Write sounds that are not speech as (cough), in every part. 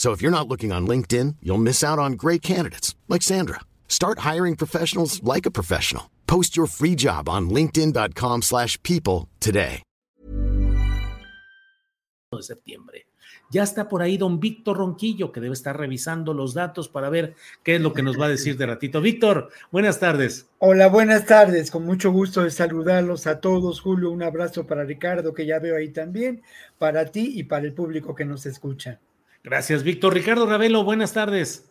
So if you're not looking on LinkedIn, you'll miss out on great candidates like Sandra. Start hiring professionals like a professional. Post your free job on linkedin.com/people slash people today. de septiembre. Ya está por ahí don Víctor Ronquillo, que debe estar revisando los datos para ver qué es lo que nos va a decir de ratito. Víctor, buenas tardes. Hola, buenas tardes. Con mucho gusto de saludarlos a todos. Julio, un abrazo para Ricardo, que ya veo ahí también, para ti y para el público que nos escucha. Gracias, Víctor. Ricardo Ravelo, buenas tardes.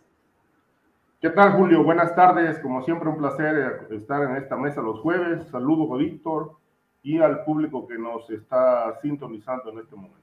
¿Qué tal, Julio? Buenas tardes. Como siempre, un placer estar en esta mesa los jueves. Saludos a Víctor y al público que nos está sintonizando en este momento.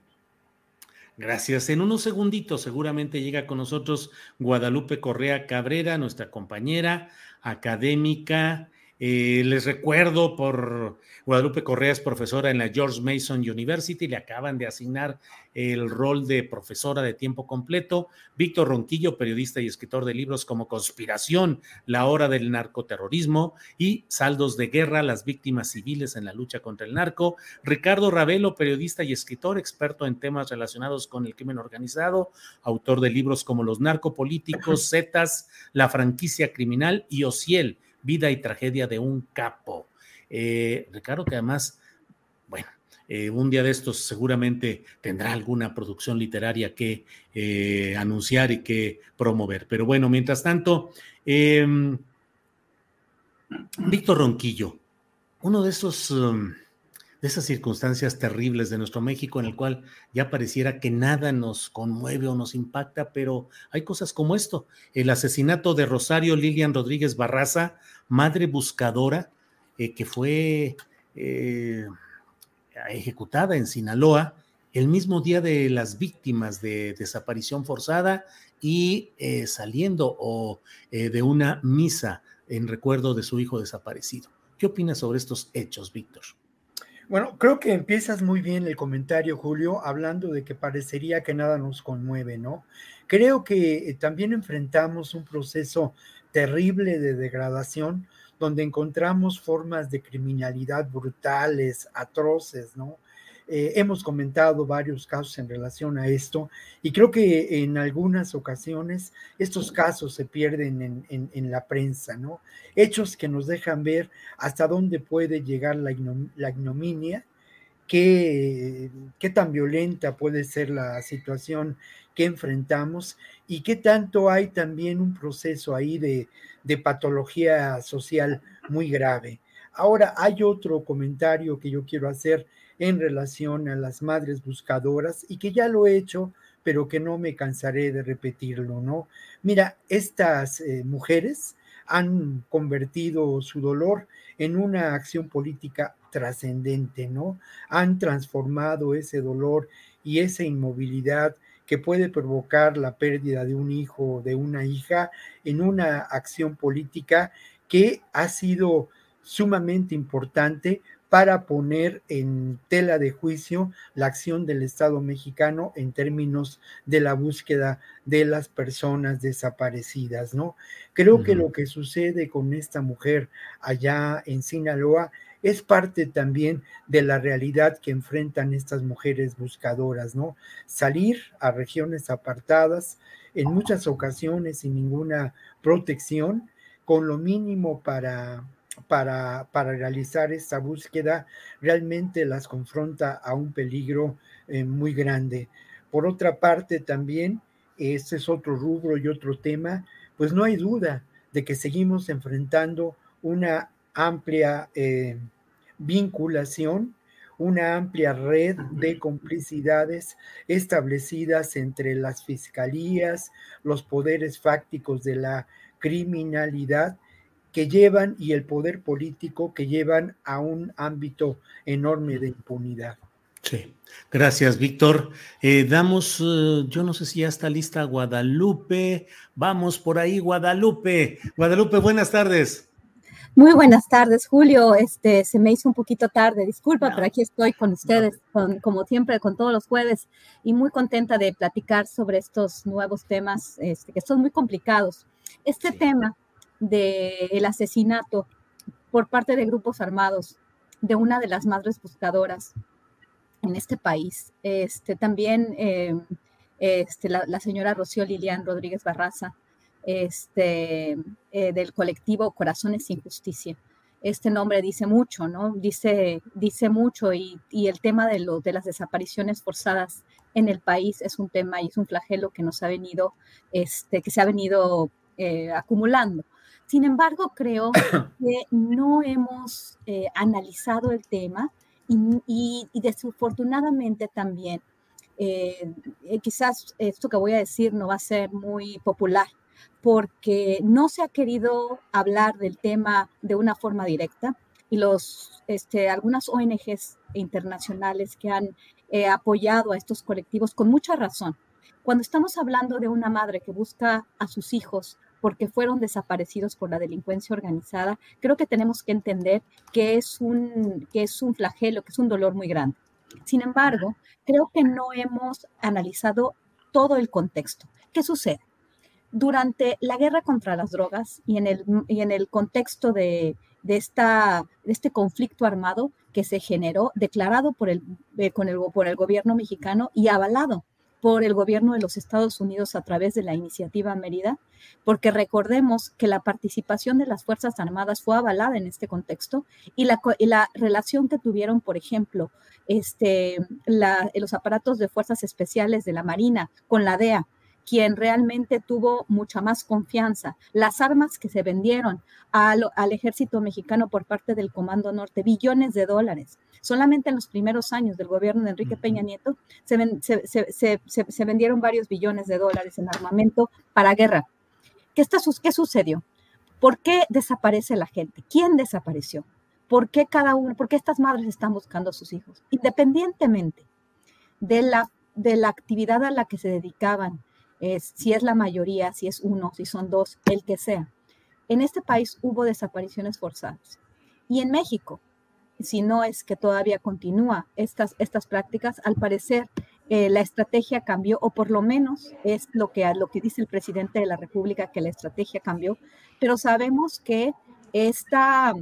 Gracias. En unos segunditos seguramente llega con nosotros Guadalupe Correa Cabrera, nuestra compañera académica. Eh, les recuerdo por Guadalupe Correa es profesora en la George Mason University, le acaban de asignar el rol de profesora de tiempo completo. Víctor Ronquillo, periodista y escritor de libros como Conspiración, la hora del narcoterrorismo y Saldos de guerra, las víctimas civiles en la lucha contra el narco. Ricardo Ravelo, periodista y escritor, experto en temas relacionados con el crimen organizado, autor de libros como Los narcopolíticos, (clears throat) Zetas, La franquicia criminal y Ociel, Vida y tragedia de un capo. Eh, Ricardo, que además, bueno, eh, un día de estos seguramente tendrá alguna producción literaria que eh, anunciar y que promover. Pero bueno, mientras tanto, em, Víctor Ronquillo, uno de esos... Um, de esas circunstancias terribles de nuestro México en el cual ya pareciera que nada nos conmueve o nos impacta, pero hay cosas como esto. El asesinato de Rosario Lilian Rodríguez Barraza, madre buscadora, eh, que fue eh, ejecutada en Sinaloa el mismo día de las víctimas de desaparición forzada y eh, saliendo o de una misa en recuerdo de su hijo desaparecido. ¿Qué opinas sobre estos hechos, Víctor? Bueno, creo que empiezas muy bien el comentario, Julio, hablando de que parecería que nada nos conmueve, ¿no? Creo que también enfrentamos un proceso terrible de degradación donde encontramos formas de criminalidad brutales, atroces, ¿no? Eh, hemos comentado varios casos en relación a esto y creo que en algunas ocasiones estos casos se pierden en, la prensa, ¿no? Hechos que nos dejan ver hasta dónde puede llegar la, ignominia, qué, qué tan violenta puede ser la situación que enfrentamos y qué tanto hay también un proceso ahí de, de patología social muy grave. Ahora, hay otro comentario que yo quiero hacer en relación a las madres buscadoras y que ya lo he hecho, pero que no me cansaré de repetirlo, ¿no? Mira, estas eh, mujeres han convertido su dolor en una acción política trascendente, ¿no? Han transformado ese dolor y esa inmovilidad que puede provocar la pérdida de un hijo o de una hija en una acción política que ha sido sumamente importante para poner en tela de juicio la acción del Estado mexicano en términos de la búsqueda de las personas desaparecidas, ¿no? Creo que lo que sucede con esta mujer allá en Sinaloa es parte también de la realidad que enfrentan estas mujeres buscadoras, ¿no? Salir a regiones apartadas, en muchas ocasiones sin ninguna protección, con lo mínimo para para, para, realizar esta búsqueda realmente las confronta a un peligro eh, muy grande. Por otra parte, también, este es otro rubro y otro tema, pues no hay duda de que seguimos enfrentando una amplia eh, vinculación, una amplia red de complicidades establecidas entre las fiscalías, los poderes fácticos de la criminalidad que llevan y el poder político que llevan a un ámbito enorme de impunidad. Sí, gracias, Víctor. Eh, damos, eh, yo no sé si ya está lista Guadalupe. Vamos por ahí, Guadalupe. Guadalupe, buenas tardes. Muy buenas tardes, Julio. Este se me hizo un poquito tarde, disculpa, pero aquí estoy con ustedes, con, como siempre, con todos los jueves, y muy contenta de platicar sobre estos nuevos temas este, que son muy complicados. Este tema del asesinato por parte de grupos armados de una de las madres buscadoras en este país. Este, también eh, este, la, señora Rocío Lilian Rodríguez Barraza, este, eh, del colectivo Corazones sin Justicia. Este nombre dice mucho, ¿no? Dice, dice mucho y, el tema de, lo, de las desapariciones forzadas en el país es un tema y es un flagelo que nos ha venido, este, que se ha venido eh, acumulando. Sin embargo, creo (coughs) que no hemos eh, analizado el tema y, desafortunadamente también, eh, eh, quizás esto que voy a decir no va a ser muy popular, porque no se ha querido hablar del tema de una forma directa y los, este, algunas ONGs internacionales que han apoyado a estos colectivos con mucha razón. Cuando estamos hablando de una madre que busca a sus hijos porque fueron desaparecidos por la delincuencia organizada, creo que tenemos que entender que es un, que es un flagelo, que es un dolor muy grande. Sin embargo, creo que no hemos analizado todo el contexto. ¿Qué sucede? Durante la guerra contra las drogas y en el, y en el contexto de, de, esta, este conflicto armado que se generó, declarado por el, eh, con el, por el gobierno mexicano y avalado por el gobierno de los Estados Unidos a través de la iniciativa Mérida, porque recordemos que la participación de las Fuerzas Armadas fue avalada en este contexto y la, la relación que tuvieron, por ejemplo, este, los aparatos de fuerzas especiales de la Marina con la DEA, quien realmente tuvo mucha más confianza. Las armas que se vendieron al, ejército mexicano por parte del Comando Norte, billones de dólares. Solamente en los primeros años del gobierno de Enrique Peña Nieto se, vendieron varios billones de dólares en armamento para guerra. ¿Qué, está, ¿Qué sucedió? ¿Por qué desaparece la gente? ¿Quién desapareció? ¿Por qué cada uno, por qué estas madres están buscando a sus hijos? Independientemente de la, de la actividad a la que se dedicaban, si es la mayoría, si es uno, si son dos, el que sea. En este país hubo desapariciones forzadas. Y en México, si no es que todavía continúa estas, estas prácticas, al parecer eh, la estrategia cambió, o por lo menos es lo que, lo que dice el presidente de la República, que la estrategia cambió, pero sabemos que esta,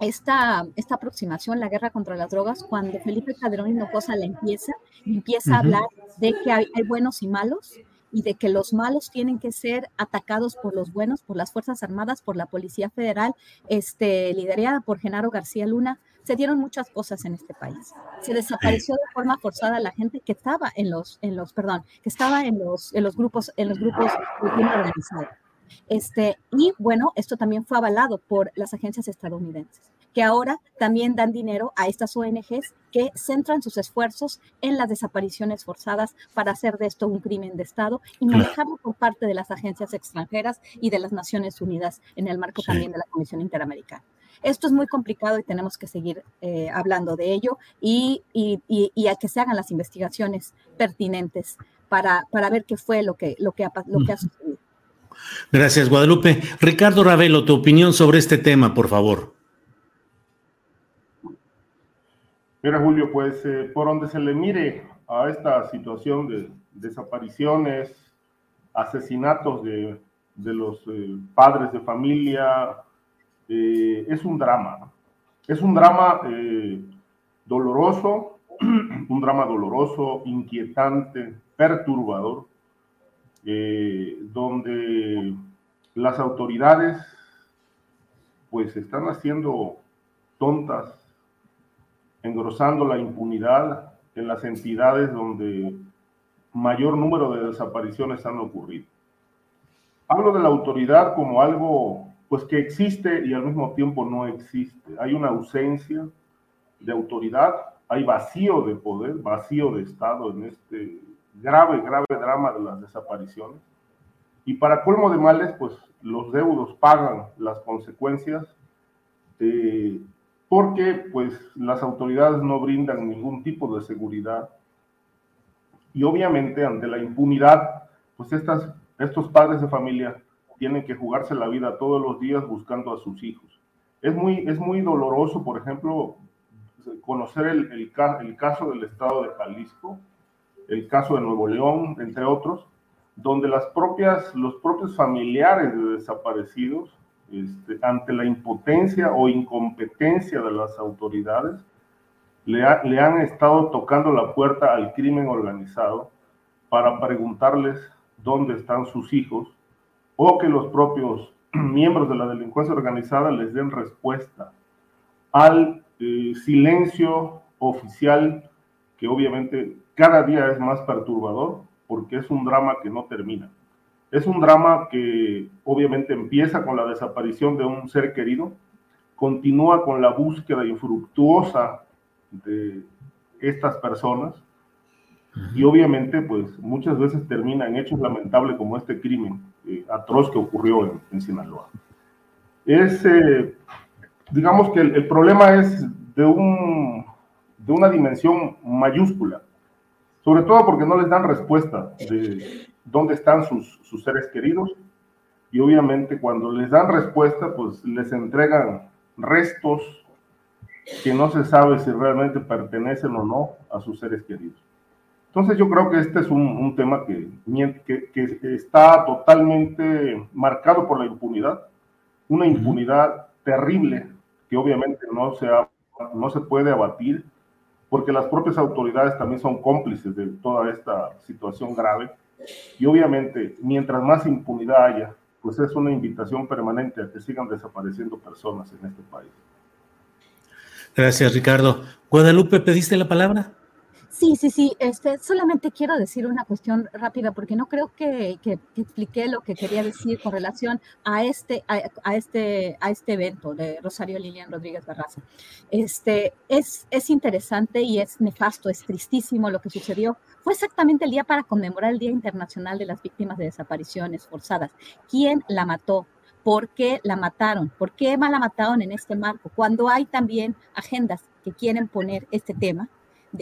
esta, esta aproximación, la guerra contra las drogas, cuando Felipe Calderón Hinojosa la empieza, empieza a hablar de que hay buenos y malos, y de que los malos tienen que ser atacados por los buenos, por las Fuerzas Armadas, por la Policía Federal, este, liderada por Genaro García Luna, se dieron muchas cosas en este país. Se desapareció de forma forzada la gente que estaba en los, en los, perdón, que estaba en los, en los grupos, en los grupos organizados. Este, y bueno, esto también fue avalado por las agencias estadounidenses que ahora también dan dinero a estas ONGs que centran sus esfuerzos en las desapariciones forzadas para hacer de esto un crimen de Estado y manejarlo por parte de las agencias extranjeras y de las Naciones Unidas en el marco también de la Comisión Interamericana. Esto es muy complicado y tenemos que seguir eh, hablando de ello y, y, a que se hagan las investigaciones pertinentes para, para ver qué fue lo que, lo que, lo que ha sucedido. Gracias, Guadalupe. Ricardo Ravelo, tu opinión sobre este tema, por favor. Mira, Julio, pues eh, por donde se le mire a esta situación de desapariciones, asesinatos de, los eh, padres de familia, eh, es un drama. Es un drama doloroso, (clears throat) un drama doloroso, inquietante, perturbador, donde las autoridades pues están haciendo tontas engrosando la impunidad en las entidades donde mayor número de desapariciones han ocurrido. Hablo de la autoridad como algo pues que existe y al mismo tiempo no existe. Hay una ausencia de autoridad, hay vacío de poder, vacío de Estado en este grave, grave drama de las desapariciones. Y para colmo de males, pues los deudos pagan las consecuencias eh, porque pues las autoridades no brindan ningún tipo de seguridad. Y obviamente ante la impunidad, pues estas, estos padres de familia tienen que jugarse la vida todos los días buscando a sus hijos. Es muy, es muy doloroso, por ejemplo, conocer el, el, el caso del estado de Jalisco, el caso de Nuevo León, entre otros, donde las propias, los propios familiares de desaparecidos, este, ante la impotencia o incompetencia de las autoridades, le, han estado tocando la puerta al crimen organizado para preguntarles dónde están sus hijos o que los propios (clears throat) miembros de la delincuencia organizada les den respuesta al eh, silencio oficial que obviamente cada día es más perturbador porque es un drama que no termina. Es un drama que obviamente empieza con la desaparición de un ser querido, continúa con la búsqueda infructuosa de estas personas y obviamente pues muchas veces termina en hechos lamentables como este crimen eh, atroz que ocurrió en, Sinaloa. Es, eh, digamos que el, problema es de, un, de una dimensión mayúscula, sobre todo porque no les dan respuesta de dónde están sus, sus seres queridos. Y obviamente cuando les dan respuesta pues les entregan restos que no se sabe si realmente pertenecen o no a sus seres queridos. Entonces yo creo que este es un, tema que, que, está totalmente marcado por la impunidad, una impunidad terrible que obviamente no se, no se puede abatir porque las propias autoridades también son cómplices de toda esta situación grave y obviamente mientras más impunidad haya, pues es una invitación permanente a que sigan desapareciendo personas en este país. Gracias, Ricardo. Guadalupe, ¿pediste la palabra? Sí, sí, sí. Este, solamente quiero decir una cuestión rápida porque no creo que, que, expliqué lo que quería decir con relación a este, a, este, a este evento de Rosario Lilian Rodríguez Barraza. Este, es, es interesante y es nefasto, es tristísimo lo que sucedió. Fue exactamente el día para conmemorar el Día Internacional de las Víctimas de Desapariciones Forzadas. ¿Quién la mató? ¿Por qué la mataron? ¿Por qué la mataron en este marco? Cuando hay también agendas que quieren poner este tema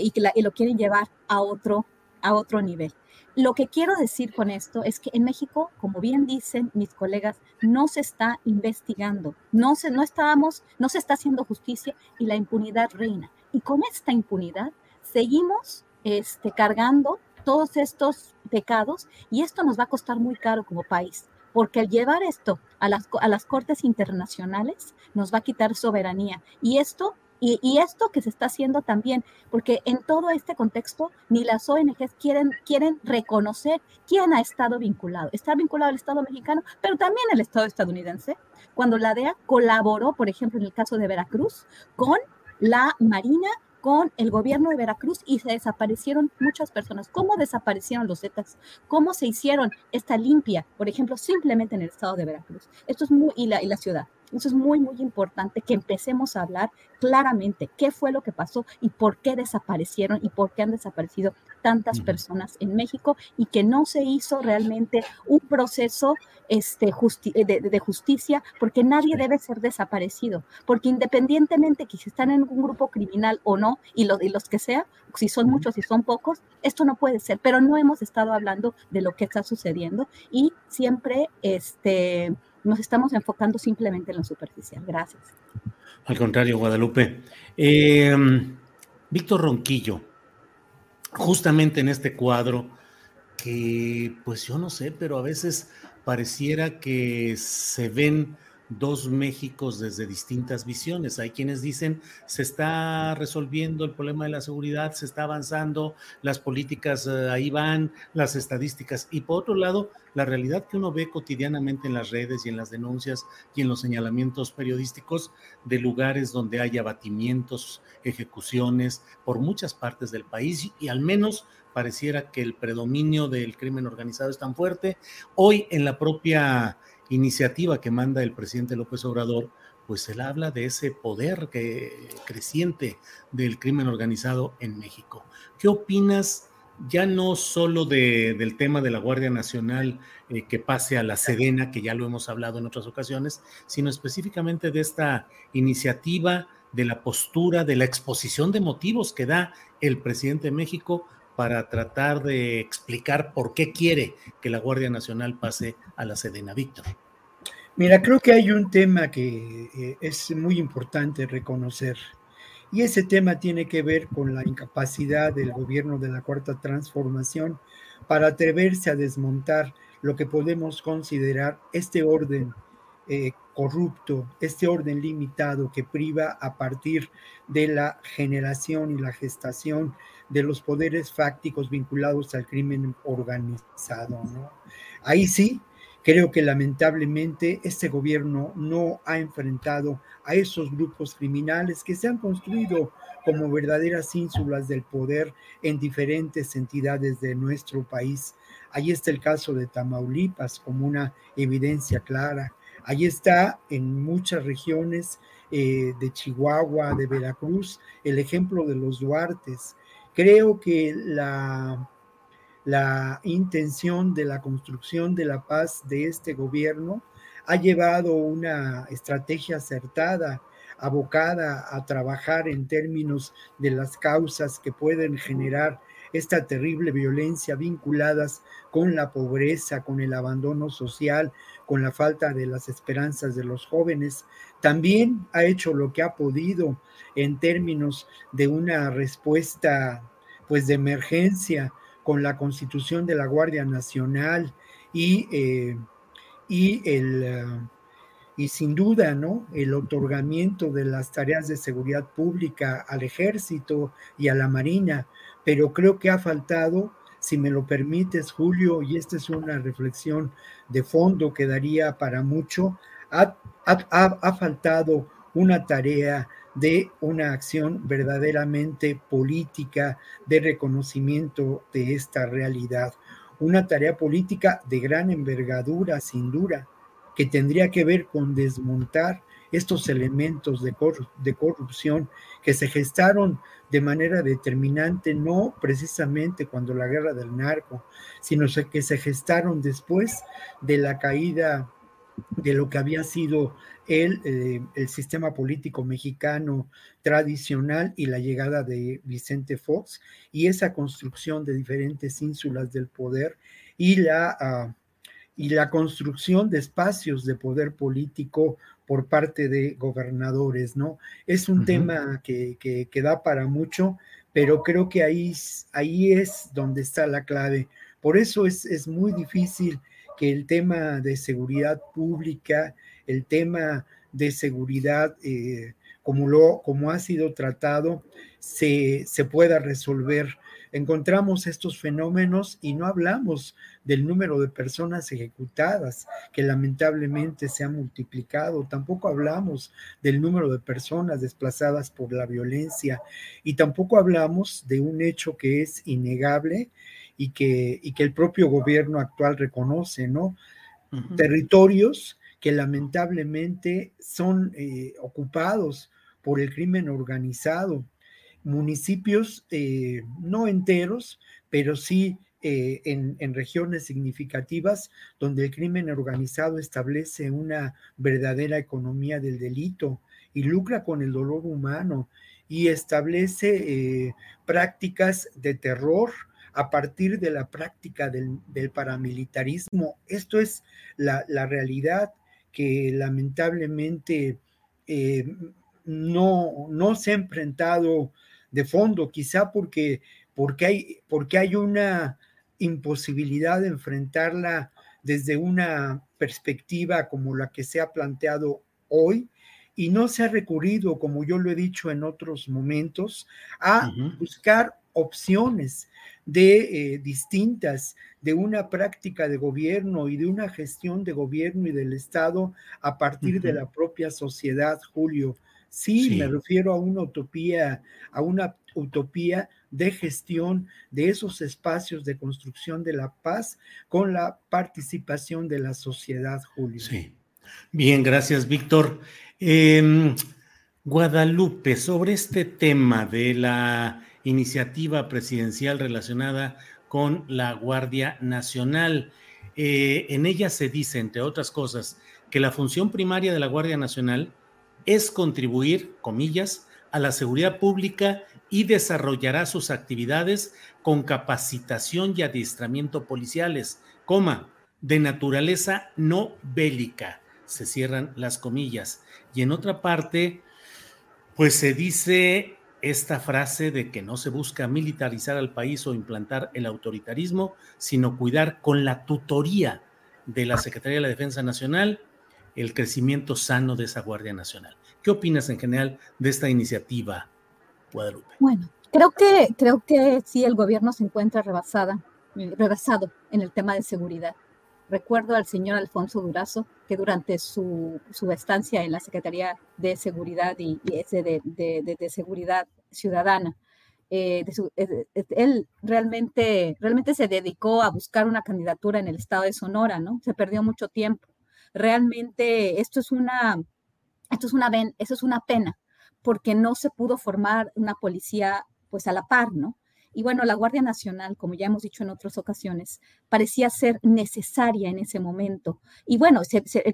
y, lo quieren llevar a otro, a otro nivel. Lo que quiero decir con esto es que en México, como bien dicen mis colegas, no se está investigando, no se, no estábamos, no se está haciendo justicia y la impunidad reina. Y con esta impunidad seguimos este, cargando todos estos pecados y esto nos va a costar muy caro como país, porque al llevar esto a las, a las cortes internacionales nos va a quitar soberanía y esto y, esto que se está haciendo también, porque en todo este contexto ni las ONGs quieren, quieren reconocer quién ha estado vinculado. Está vinculado al Estado mexicano, pero también el Estado estadounidense. Cuando la DEA colaboró, por ejemplo, en el caso de Veracruz, con la Marina con el gobierno de Veracruz y se desaparecieron muchas personas. ¿Cómo desaparecieron los Zetas? ¿Cómo se hicieron esta limpia, por ejemplo, simplemente en el estado de Veracruz? Esto es muy, y la, y la ciudad. Eso es muy, muy importante que empecemos a hablar claramente qué fue lo que pasó y por qué desaparecieron y por qué han desaparecido tantas personas en México y que no se hizo realmente un proceso este, de, justicia porque nadie debe ser desaparecido, porque independientemente que si están en un grupo criminal o no, y, y los que sea, si son muchos y son pocos, esto no puede ser, pero no hemos estado hablando de lo que está sucediendo y siempre este, nos estamos enfocando simplemente en lo superficial. Gracias. Al contrario, Guadalupe. Em, Víctor Ronquillo, justamente en este cuadro, que pues yo no sé, pero a veces pareciera que se ven dos Méxicos desde distintas visiones. Hay quienes dicen se está resolviendo el problema de la seguridad, se está avanzando, las políticas eh, ahí van, las estadísticas. Y por otro lado, la realidad que uno ve cotidianamente en las redes y en las denuncias y en los señalamientos periodísticos de lugares donde hay abatimientos, ejecuciones por muchas partes del país y al menos pareciera que el predominio del crimen organizado es tan fuerte. Hoy en la propia iniciativa que manda el presidente López Obrador, pues él habla de ese poder que, creciente del crimen organizado en México. ¿Qué opinas ya no solo del tema de la Guardia Nacional eh, que pase a la Sedena, que ya lo hemos hablado en otras ocasiones, sino específicamente de esta iniciativa, de la postura, de la exposición de motivos que da el presidente de México para tratar de explicar por qué quiere que la Guardia Nacional pase a la Sedena. Víctor. Mira, creo que hay un tema que eh, es muy importante reconocer. Y ese tema tiene que ver con la incapacidad del gobierno de la Cuarta Transformación para atreverse a desmontar lo que podemos considerar este orden eh, corrupto, este orden limitado que priva a partir de la generación y la gestación de los poderes fácticos vinculados al crimen organizado. Ahí sí, creo que lamentablemente este gobierno no ha enfrentado a esos grupos criminales que se han construido como verdaderas ínsulas del poder en diferentes entidades de nuestro país. Ahí está el caso de Tamaulipas como una evidencia clara. Ahí está en muchas regiones eh, de Chihuahua, de Veracruz, el ejemplo de los Duartes. Creo que la, la intención de la construcción de la paz de este gobierno ha llevado una estrategia acertada, abocada a trabajar en términos de las causas que pueden generar esta terrible violencia vinculadas con la pobreza, con el abandono social, con la falta de las esperanzas de los jóvenes. También ha hecho lo que ha podido en términos de una respuesta pues de emergencia con la constitución de la Guardia Nacional y, eh, y el eh, y sin duda, ¿no? El otorgamiento de las tareas de seguridad pública al ejército y a la marina, pero creo que ha faltado, si me lo permites, Julio, y esta es una reflexión de fondo que daría para mucho, ha, ha faltado una tarea de una acción verdaderamente política de reconocimiento de esta realidad. Una tarea política de gran envergadura, sin duda, que tendría que ver con desmontar estos elementos de, corrupción que se gestaron de manera determinante, no precisamente cuando la guerra del narco, sino que se gestaron después de la caída de lo que había sido el, eh, el, sistema político mexicano tradicional y la llegada de Vicente Fox y esa construcción de diferentes ínsulas del poder y la, ah, y la construcción de espacios de poder político por parte de gobernadores, ¿no? Es un tema que, que, da para mucho, pero creo que ahí, ahí es donde está la clave. Por eso es, es muy difícil que el tema de seguridad pública, el tema de seguridad, eh, como, lo, como ha sido tratado, se, se pueda resolver. Encontramos estos fenómenos y no hablamos del número de personas ejecutadas, que lamentablemente se ha multiplicado. Tampoco hablamos del número de personas desplazadas por la violencia y tampoco hablamos de un hecho que es innegable y que, y que el propio gobierno actual reconoce, ¿no? Territorios que lamentablemente son eh, ocupados por el crimen organizado, municipios eh, no enteros, pero sí eh, en, regiones significativas donde el crimen organizado establece una verdadera economía del delito y lucra con el dolor humano y establece prácticas de terror, a partir de la práctica del, paramilitarismo. Esto es la, realidad que lamentablemente eh, no, no se ha enfrentado de fondo, quizá porque, porque, hay, porque hay una imposibilidad de enfrentarla desde una perspectiva como la que se ha planteado hoy y no se ha recurrido, como yo lo he dicho en otros momentos, a buscar opciones de eh, distintas de una práctica de gobierno y de una gestión de gobierno y del Estado a partir de la propia sociedad, Julio. Sí, me refiero a una utopía, a una utopía de gestión de esos espacios de construcción de la paz con la participación de la sociedad, Julio. Sí. Bien, gracias, Víctor. Em, Guadalupe, sobre este tema de la iniciativa presidencial relacionada con la Guardia Nacional. Eh, en ella se dice, entre otras cosas, que la función primaria de la Guardia Nacional es contribuir, comillas, a la seguridad pública y desarrollará sus actividades con capacitación y adiestramiento policiales, coma, de naturaleza no bélica. Se cierran las comillas. Y en otra parte, pues se dice esta frase de que no se busca militarizar al país o implantar el autoritarismo, sino cuidar con la tutoría de la Secretaría de la Defensa Nacional el crecimiento sano de esa Guardia Nacional. ¿Qué opinas en general de esta iniciativa, Guadalupe? Bueno, creo que, creo que sí, el gobierno se encuentra rebasada, rebasado en el tema de seguridad. Recuerdo al señor Alfonso Durazo, que durante su, su estancia en la Secretaría de Seguridad y, de, de, de, Seguridad Ciudadana, eh, eh, él realmente, realmente se dedicó a buscar una candidatura en el estado de Sonora, ¿no? Se perdió mucho tiempo. Realmente esto es una, esto es una, eso es una pena, porque no se pudo formar una policía pues a la par, ¿no? Y bueno, la Guardia Nacional, como ya hemos dicho en otras ocasiones, parecía ser necesaria en ese momento. Y bueno,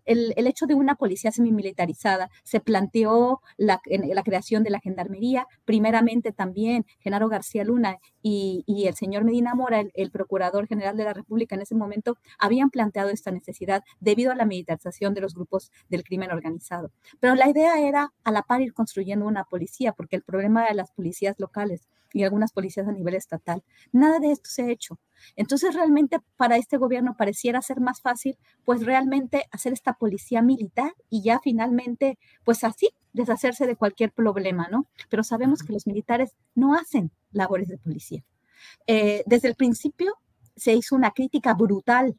el, hecho de una policía semimilitarizada se planteó la, creación de la gendarmería, primeramente también Genaro García Luna y, el señor Medina Mora, el, procurador general de la República en ese momento, habían planteado esta necesidad debido a la militarización de los grupos del crimen organizado. Pero la idea era a la par ir construyendo una policía, porque el problema de las policías locales y algunas policías a nivel estatal. Nada de esto se ha hecho. Entonces, realmente para este gobierno pareciera ser más fácil, pues realmente hacer esta policía militar y ya finalmente, pues así, deshacerse de cualquier problema, ¿no? Pero sabemos que los militares no hacen labores de policía. Eh, desde el principio se hizo una crítica brutal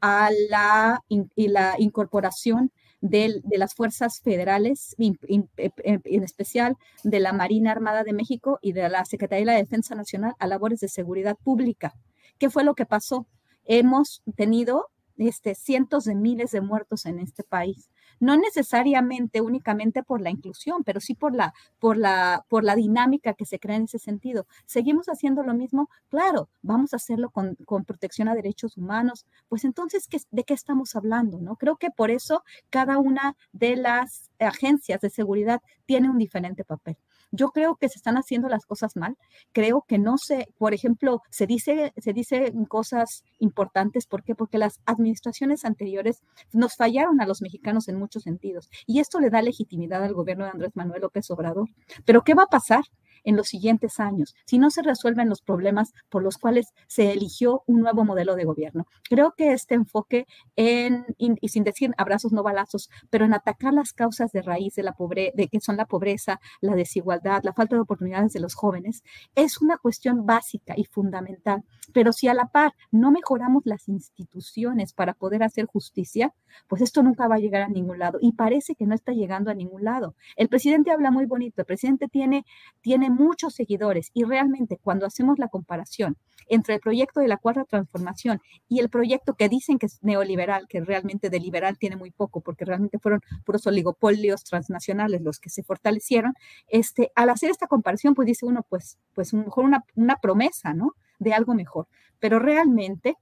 a la, y la incorporación de, las fuerzas federales, en especial de la Marina Armada de México y de la Secretaría de la Defensa Nacional a labores de seguridad pública. ¿Qué fue lo que pasó? Hemos tenido este, cientos de miles de muertos en este país no necesariamente únicamente por la inclusión, pero sí por la, por la, por la dinámica que se crea en ese sentido. ¿Seguimos haciendo lo mismo? Claro, vamos a hacerlo con, con protección a derechos humanos. Pues entonces, ¿qué, ¿de qué estamos hablando? ¿no? Creo que por eso cada una de las agencias de seguridad tiene un diferente papel. Yo creo que se están haciendo las cosas mal. Creo que no se, por ejemplo, se dice, se dice cosas importantes. ¿Por qué? Porque las administraciones anteriores nos fallaron a los mexicanos en muchos sentidos. Y esto le da legitimidad al gobierno de Andrés Manuel López Obrador. Pero ¿qué va a pasar? En los siguientes años, si no se resuelven los problemas por los cuales se eligió un nuevo modelo de gobierno. Creo que este enfoque en, y sin decir abrazos no balazos, pero en atacar las causas de raíz de la pobreza, de que son la pobreza, la desigualdad, la falta de oportunidades de los jóvenes, es una cuestión básica y fundamental. Pero si a la par no mejoramos las instituciones para poder hacer justicia, pues esto nunca va a llegar a ningún lado y parece que no está llegando a ningún lado. El presidente habla muy bonito, el presidente tiene, tiene muchos seguidores y realmente cuando hacemos la comparación entre el proyecto de la cuarta transformación y el proyecto que dicen que es neoliberal, que realmente de liberal tiene muy poco, porque realmente fueron puros oligopolios transnacionales los que se fortalecieron, este, al hacer esta comparación, pues dice uno, pues, pues mejor una, una promesa, ¿no? De algo mejor. Pero realmente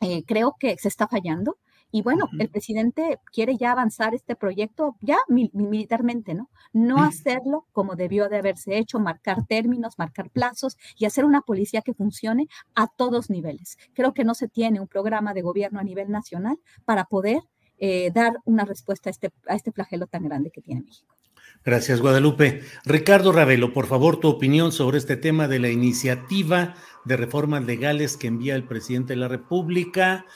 eh, creo que se está fallando y bueno, el presidente quiere ya avanzar este proyecto ya militarmente, ¿no? No hacerlo como debió de haberse hecho, marcar términos, marcar plazos y hacer una policía que funcione a todos niveles. Creo que no se tiene un programa de gobierno a nivel nacional para poder eh, dar una respuesta a este, a este flagelo tan grande que tiene México. Gracias, Guadalupe. Ricardo Ravelo, por favor, tu opinión sobre este tema de la iniciativa de reformas legales que envía el presidente de la República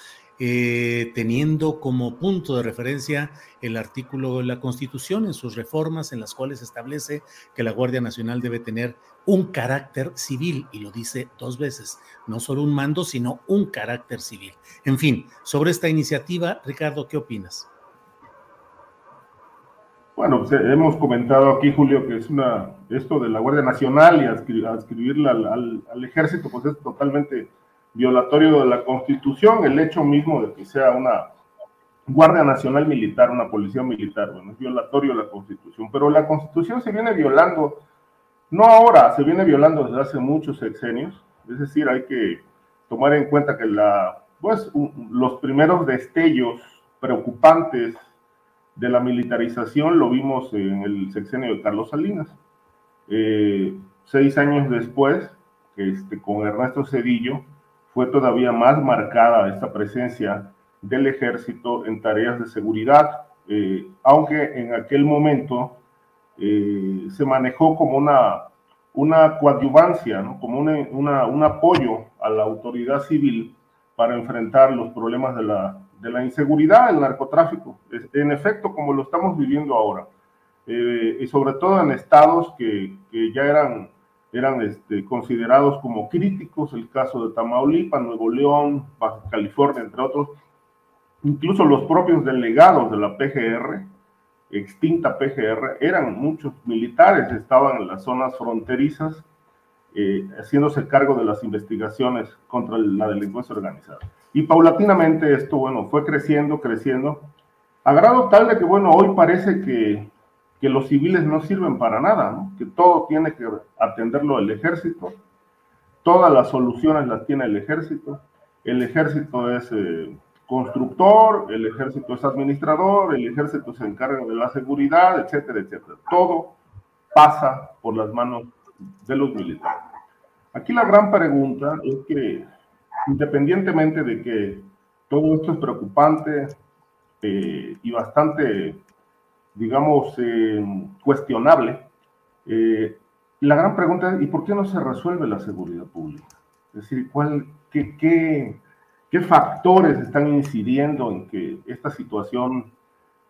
eh, teniendo como punto de referencia el artículo de la Constitución en sus reformas en las cuales establece que la Guardia Nacional debe tener un carácter civil, y lo dice dos veces, no solo un mando, sino un carácter civil. En fin, sobre esta iniciativa, Ricardo, ¿qué opinas? Bueno, pues, eh, hemos comentado aquí, Julio, que es una esto de la Guardia Nacional y adscribirla al, al ejército, pues es totalmente violatorio de la Constitución, el hecho mismo de que sea una Guardia Nacional Militar, una policía militar, bueno, es violatorio de la Constitución, pero la Constitución se viene violando, no ahora, se viene violando desde hace muchos sexenios, es decir, hay que tomar en cuenta que la, pues, los primeros destellos preocupantes de la militarización lo vimos en el sexenio de Carlos Salinas. Eh, seis años después, este, con Ernesto Cedillo, fue todavía más marcada esta presencia del ejército en tareas de seguridad, eh, aunque en aquel momento eh, se manejó como una, una coadyuvancia, como un apoyo a la autoridad civil para enfrentar los problemas de la, de la inseguridad, el narcotráfico, en efecto, como lo estamos viviendo ahora, eh, y sobre todo en estados que, que ya eran eran este, considerados como críticos, el caso de Tamaulipas, Nuevo León, Baja California, entre otros. Incluso los propios delegados de la PGR, extinta PGR, eran muchos militares, estaban en las zonas fronterizas, eh, haciéndose cargo de las investigaciones contra la delincuencia organizada. Y paulatinamente esto, bueno, fue creciendo, creciendo, a grado tal de que, bueno, hoy parece que que los civiles no sirven para nada, que todo tiene que atenderlo el ejército, todas las soluciones las tiene el ejército, el ejército es eh, constructor, el ejército es administrador, el ejército se encarga de la seguridad, etcétera, etcétera. Todo pasa por las manos de los militares. Aquí la gran pregunta es que, independientemente de que todo esto es preocupante eh, y bastante digamos, eh, cuestionable, eh, la gran pregunta es, ¿y por qué no se resuelve la seguridad pública? Es decir, ¿cuál, qué, qué, qué factores están incidiendo en que esta situación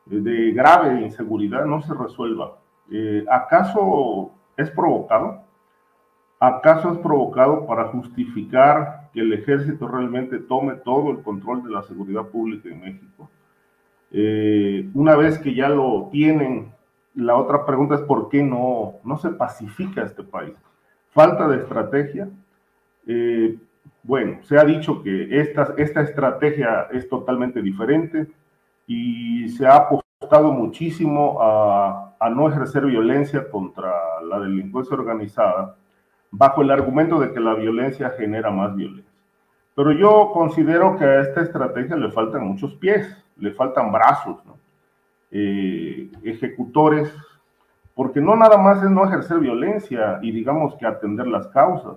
de grave inseguridad no se resuelva? Eh, ¿Acaso es provocado? ¿Acaso es provocado para justificar que el ejército realmente tome todo el control de la seguridad pública en México? Eh, una vez que ya lo tienen, la otra pregunta es por qué no, no se pacifica este país. Falta de estrategia. Eh, bueno, se ha dicho que esta, esta estrategia es totalmente diferente y se ha apostado muchísimo a, a no ejercer violencia contra la delincuencia organizada bajo el argumento de que la violencia genera más violencia. Pero yo considero que a esta estrategia le faltan muchos pies le faltan brazos, eh, ejecutores, porque no nada más es no ejercer violencia y digamos que atender las causas.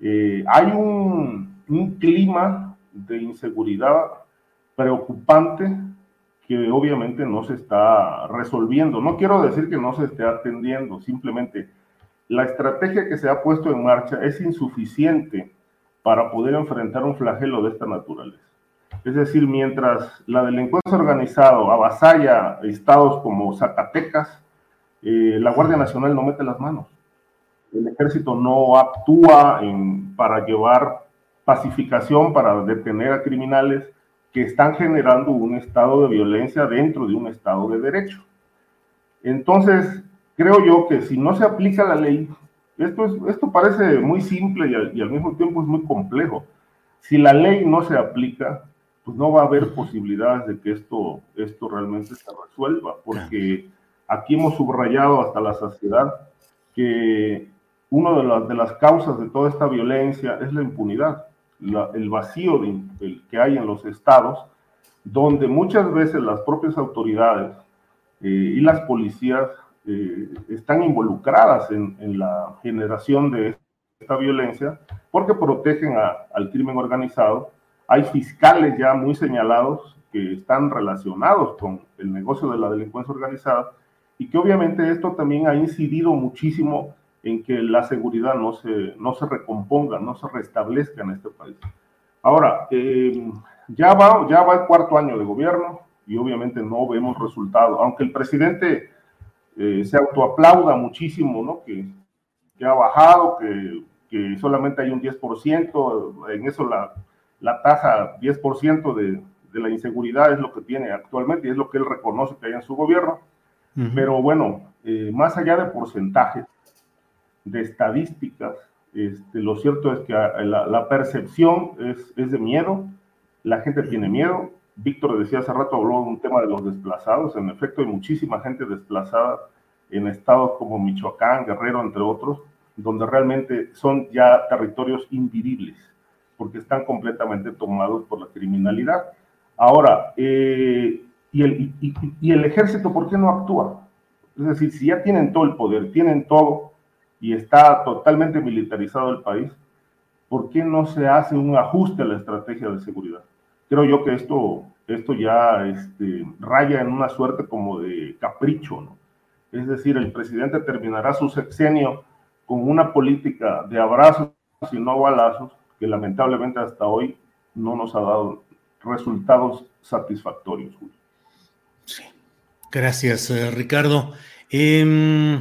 Eh, hay un, un clima de inseguridad preocupante que obviamente no se está resolviendo. No quiero decir que no se esté atendiendo, simplemente la estrategia que se ha puesto en marcha es insuficiente para poder enfrentar un flagelo de esta naturaleza. Es decir, mientras la delincuencia organizada avasalla estados como Zacatecas, eh, la Guardia Nacional no mete las manos. El ejército no actúa para llevar pacificación, para detener a criminales que están generando un estado de violencia dentro de un estado de derecho. Entonces, creo yo que si no se aplica la ley, esto, es, esto parece muy simple y y al mismo tiempo es muy complejo. Si la ley no se aplica, pues no va a haber posibilidades de que esto, esto realmente se resuelva, porque aquí hemos subrayado hasta la saciedad que una de las, de las causas de toda esta violencia es la impunidad, el vacío de, que hay en los estados, donde muchas veces las propias autoridades eh, y las policías eh, están involucradas en, en, la generación de esta violencia porque protegen al crimen organizado hay fiscales ya muy señalados que están relacionados con el negocio de la delincuencia organizada y que obviamente esto también ha incidido muchísimo en que la seguridad no se, no se recomponga, no se restablezca en este país. Ahora, eh, ya va, ya va el cuarto año de gobierno y obviamente no vemos resultados, aunque el presidente eh, se autoaplauda muchísimo, ¿no? Que, que ha bajado, que, que, solamente hay un 10%, en eso la, la tasa 10% de, de, la inseguridad es lo que tiene actualmente y es lo que él reconoce que hay en su gobierno. Pero bueno, eh, más allá de porcentajes, de estadísticas, este, lo cierto es que ah, la, la percepción es, es de miedo, la gente tiene miedo. Víctor decía hace rato, habló de un tema de los desplazados. En efecto, hay muchísima gente desplazada en estados como Michoacán, Guerrero, entre otros, donde realmente son ya territorios invivibles, porque están completamente tomados por la criminalidad. Ahora, eh, ¿y, el, y, y el ejército por qué no actúa? Es decir, si ya tienen todo el poder, tienen todo y está totalmente militarizado el país, ¿por qué no se hace un ajuste a la estrategia de seguridad? creo yo que esto, esto ya este, raya en una suerte como de capricho, ¿no? Es decir, el presidente terminará su sexenio con una política de abrazos y no balazos que lamentablemente hasta hoy no nos ha dado resultados satisfactorios. Sí. Gracias, eh, Ricardo. Eh,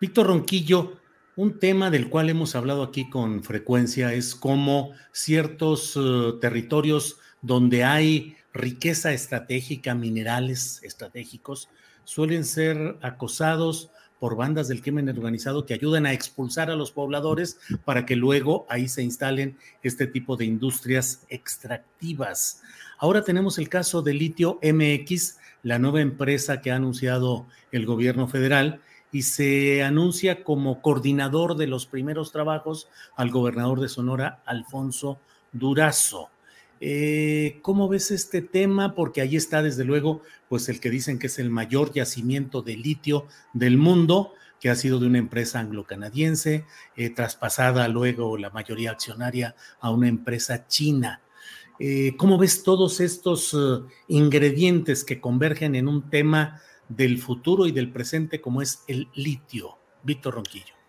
Víctor Ronquillo, un tema del cual hemos hablado aquí con frecuencia es cómo ciertos uh, territorios donde hay riqueza estratégica, minerales estratégicos, suelen ser acosados por bandas del crimen organizado que ayudan a expulsar a los pobladores para que luego ahí se instalen este tipo de industrias extractivas. Ahora tenemos el caso de Litio MX, la nueva empresa que ha anunciado el gobierno federal y se anuncia como coordinador de los primeros trabajos al gobernador de Sonora, Alfonso Durazo. Eh, ¿Cómo ves este tema? Porque ahí está, desde luego, pues el que dicen que es el mayor yacimiento de litio del mundo, que ha sido de una empresa anglo-canadiense, eh, traspasada luego la mayoría accionaria a una empresa china. Eh, ¿Cómo ves todos estos uh, ingredientes que convergen en un tema del futuro y del presente como es el litio? Víctor Ronquillo.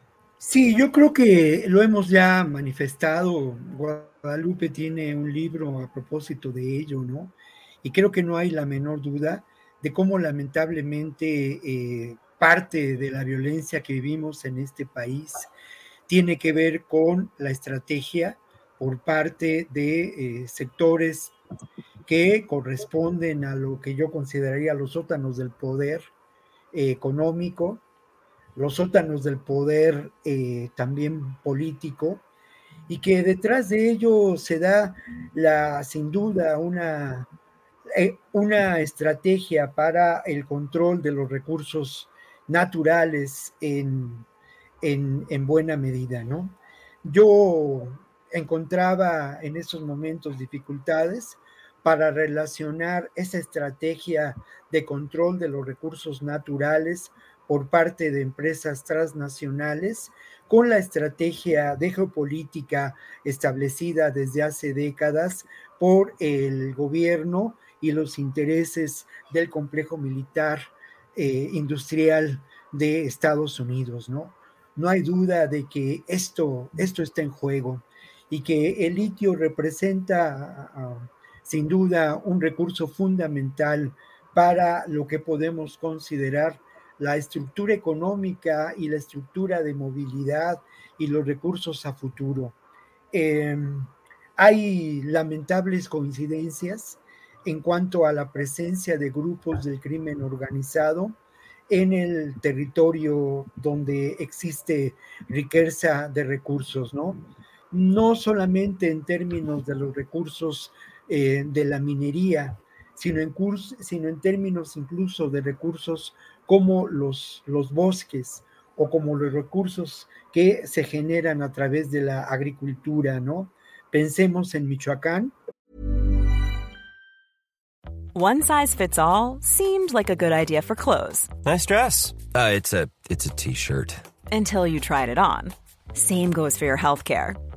Sí, yo creo que lo hemos ya manifestado. Guadalupe tiene un libro a propósito de ello, ¿no? Y creo que no hay la menor duda de cómo lamentablemente eh, parte de la violencia que vivimos en este país tiene que ver con la estrategia por parte de eh, sectores que corresponden a lo que yo consideraría los sótanos del poder eh, económico, los sótanos del poder eh, también político, y que detrás de ello se da la, sin duda, una, eh, una estrategia para el control de los recursos naturales en, en, en buena medida, ¿no? Yo encontraba en esos momentos dificultades para relacionar esa estrategia de control de los recursos naturales por parte de empresas transnacionales con la estrategia de geopolítica establecida desde hace décadas por el gobierno y los intereses del complejo militar eh, industrial de Estados Unidos, ¿no? No hay duda de que esto, esto está en juego y que el litio representa uh, sin duda un recurso fundamental para lo que podemos considerar la estructura económica y la estructura de movilidad y los recursos a futuro. Eh, hay lamentables coincidencias en cuanto a la presencia de grupos del crimen organizado en el territorio donde existe riqueza de recursos, ¿no? No solamente en términos de los recursos eh, de la minería, sino en, sino en términos incluso de recursos como los, los bosques o como los recursos que se generan a través de la agricultura, ¿no? Pensemos en Michoacán. One size fits all seemed like a good idea for clothes. Nice dress. Uh, it's a it's a t-shirt. Until you tried it on. Same goes for your healthcare.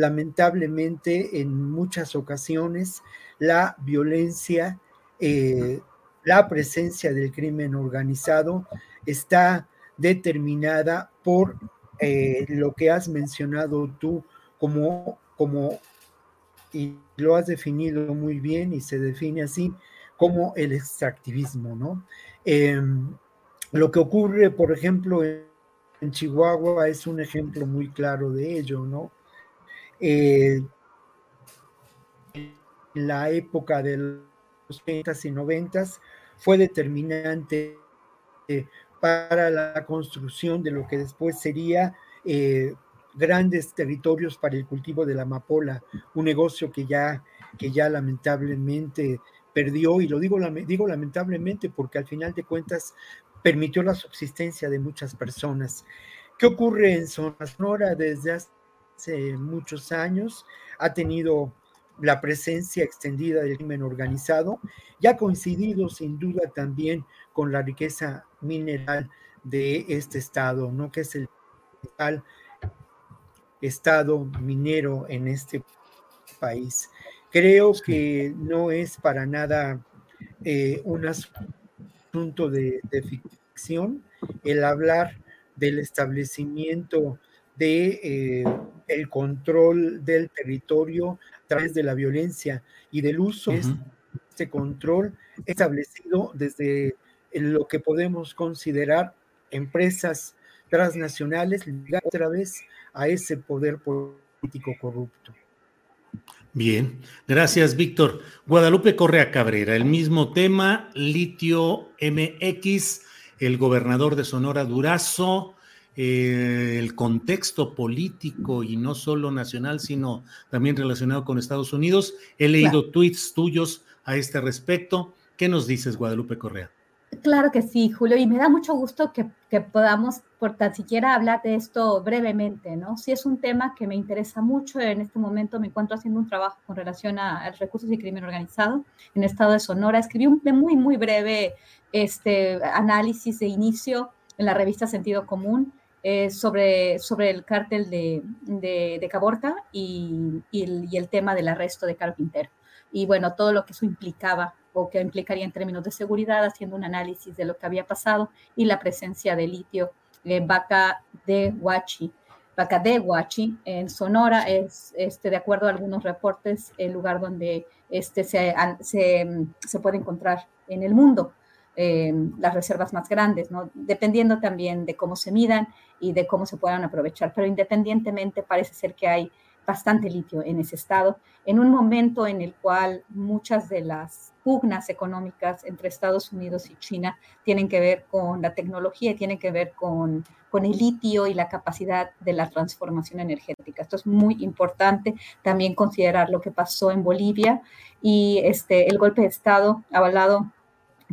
lamentablemente en muchas ocasiones la violencia, eh, la presencia del crimen organizado está determinada por eh, lo que has mencionado tú como, como, y lo has definido muy bien y se define así, como el extractivismo, ¿no? Em, lo que ocurre, por ejemplo, en Chihuahua es un ejemplo muy claro de ello, ¿no? Eh, la época de los 80 y 90 fue determinante eh, para la construcción de lo que después sería eh, grandes territorios para el cultivo de la amapola, un negocio que ya, que ya lamentablemente perdió, y lo digo, digo lamentablemente porque al final de cuentas permitió la subsistencia de muchas personas. ¿Qué ocurre en Sonora desde hace hace muchos años, ha tenido la presencia extendida del crimen organizado y ha coincidido sin duda también con la riqueza mineral de este estado, ¿no? que es el principal estado minero en este país. Creo que no es para nada eh, un asunto de, de ficción el hablar del establecimiento de eh, el control del territorio a través de la violencia y del uso de este control establecido desde lo que podemos considerar empresas transnacionales ligadas otra vez a ese poder político corrupto. Bien, gracias Víctor. Guadalupe Correa Cabrera, el mismo tema, litio MX, el gobernador de Sonora Durazo, eh, el contexto político y no solo nacional, sino también relacionado con Estados Unidos. He leído tweets tuyos a este respecto. ¿Qué nos dices, Guadalupe Correa? Claro que sí, Julio, y me da mucho gusto que, podamos, por tan siquiera, hablar de esto brevemente, ¿no? Sí es un tema que me interesa mucho. En este momento me encuentro haciendo un trabajo con relación a, recursos y crimen organizado en el estado de Sonora. Escribí un muy, muy breve este, análisis de inicio en la revista Sentido Común eh, sobre, sobre el cártel de, de, Caborca y, el, tema del arresto de Caro Quintero. Y bueno, todo lo que eso implicaba o que implicaría en términos de seguridad, haciendo un análisis de lo que había pasado y la presencia de litio en Vaca de Huachi. Vaca de Huachi en Sonora es, este, de acuerdo a algunos reportes, el lugar donde este, se, se, se puede encontrar en el mundo. Eh, las reservas más grandes, ¿no? dependiendo también de cómo se midan y de cómo se puedan aprovechar. Pero independientemente parece ser que hay bastante litio en ese estado, en un momento en el cual muchas de las pugnas económicas entre Estados Unidos y China tienen que ver con la tecnología y tienen que ver con, con el litio y la capacidad de la transformación energética. Esto es muy importante también considerar lo que pasó en Bolivia y este, el golpe de Estado avalado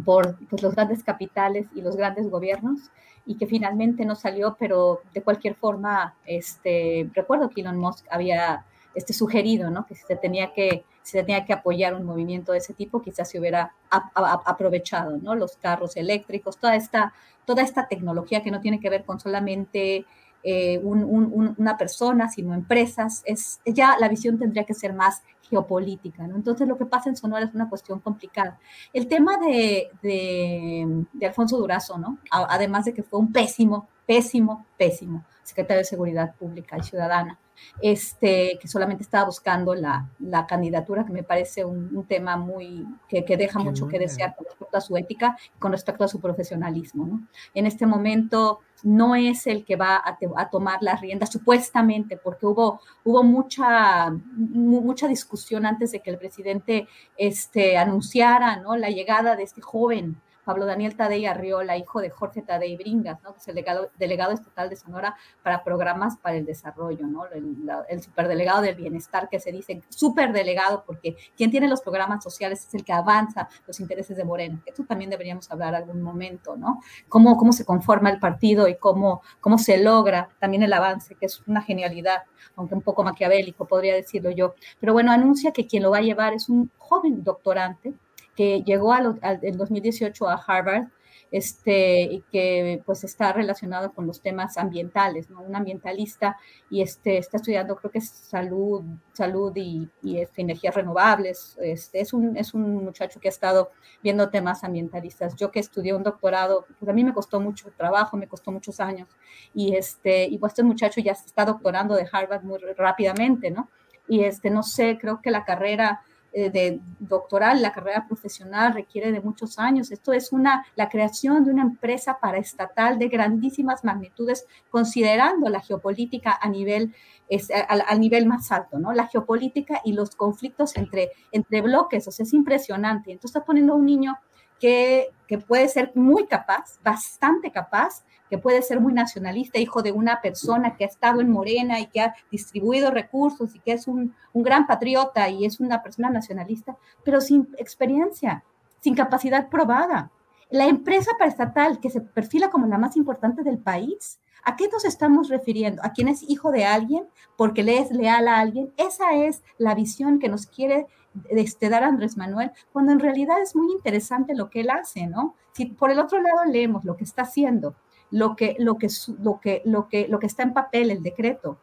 por pues, los grandes capitales y los grandes gobiernos y que finalmente no salió, pero de cualquier forma, este, recuerdo que Elon Musk había este, sugerido ¿no? que se tenía que se tenía que apoyar un movimiento de ese tipo, quizás se hubiera aprovechado, ¿no? Los carros eléctricos, toda esta, toda esta tecnología que no tiene que ver con solamente eh, una persona, sino empresas, es, ya la visión tendría que ser más geopolítica. ¿no? Entonces lo que pasa en Sonora es una cuestión complicada. El tema de, de, Alfonso Durazo, ¿no? además de que fue un pésimo, pésimo, pésimo secretario de Seguridad Pública y Ciudadana, este, que solamente estaba buscando la, candidatura, que me parece un, tema muy, que, deja mucho que desear con respecto a su ética y con respecto a su profesionalismo. En este momento no es el que va a, tomar las riendas, supuestamente, porque hubo, hubo mucha, mucha discusión antes de que el presidente este, anunciara ¿no? la llegada de este joven Pablo Daniel Tadei Arriola, hijo de Jorge Tadei Bringas, que es el delegado, estatal de Sonora para programas para el desarrollo, ¿no? el, superdelegado del bienestar que se dice superdelegado porque quien tiene los programas sociales es el que avanza los intereses de Morena. Esto también deberíamos hablar algún momento, ¿no? Cómo, cómo se conforma el partido y cómo, cómo se logra también el avance, que es una genialidad, aunque un poco maquiavélico, podría decirlo yo. Pero bueno, anuncia que quien lo va a llevar es un joven doctorante que llegó en 2018 a Harvard este, y que pues está relacionado con los temas ambientales, ¿no? Un ambientalista y este, está estudiando, creo que es salud, salud y, este, energías renovables. Este, es, un, es un muchacho que ha estado viendo temas ambientalistas. Yo que estudié un doctorado, pues a mí me costó mucho trabajo, me costó muchos años. Y, este, y pues este muchacho ya se está doctorando de Harvard muy rápidamente, ¿no? Y este, no sé, creo que la carrera eh, de doctoral, la carrera profesional requiere de muchos años. Esto es una, la creación de una empresa paraestatal de grandísimas magnitudes, considerando la geopolítica a nivel, es, al, nivel más alto, ¿no? La geopolítica y los conflictos entre, entre bloques, o sea, es impresionante. Entonces está poniendo a un niño que, puede ser muy capaz, bastante capaz, que puede ser muy nacionalista, hijo de una persona que ha estado en Morena y que ha distribuido recursos y que es un, gran patriota y es una persona nacionalista, pero sin experiencia, sin capacidad probada. La empresa paraestatal que se perfila como la más importante del país, ¿a qué nos estamos refiriendo? ¿A quién es hijo de alguien porque le es leal a alguien? Esa es la visión que nos quiere este, dar Andrés Manuel, cuando en realidad es muy interesante lo que él hace, ¿no? Si por el otro lado leemos lo que está haciendo, lo que, lo que, lo que, lo que, lo que está en papel, el decreto,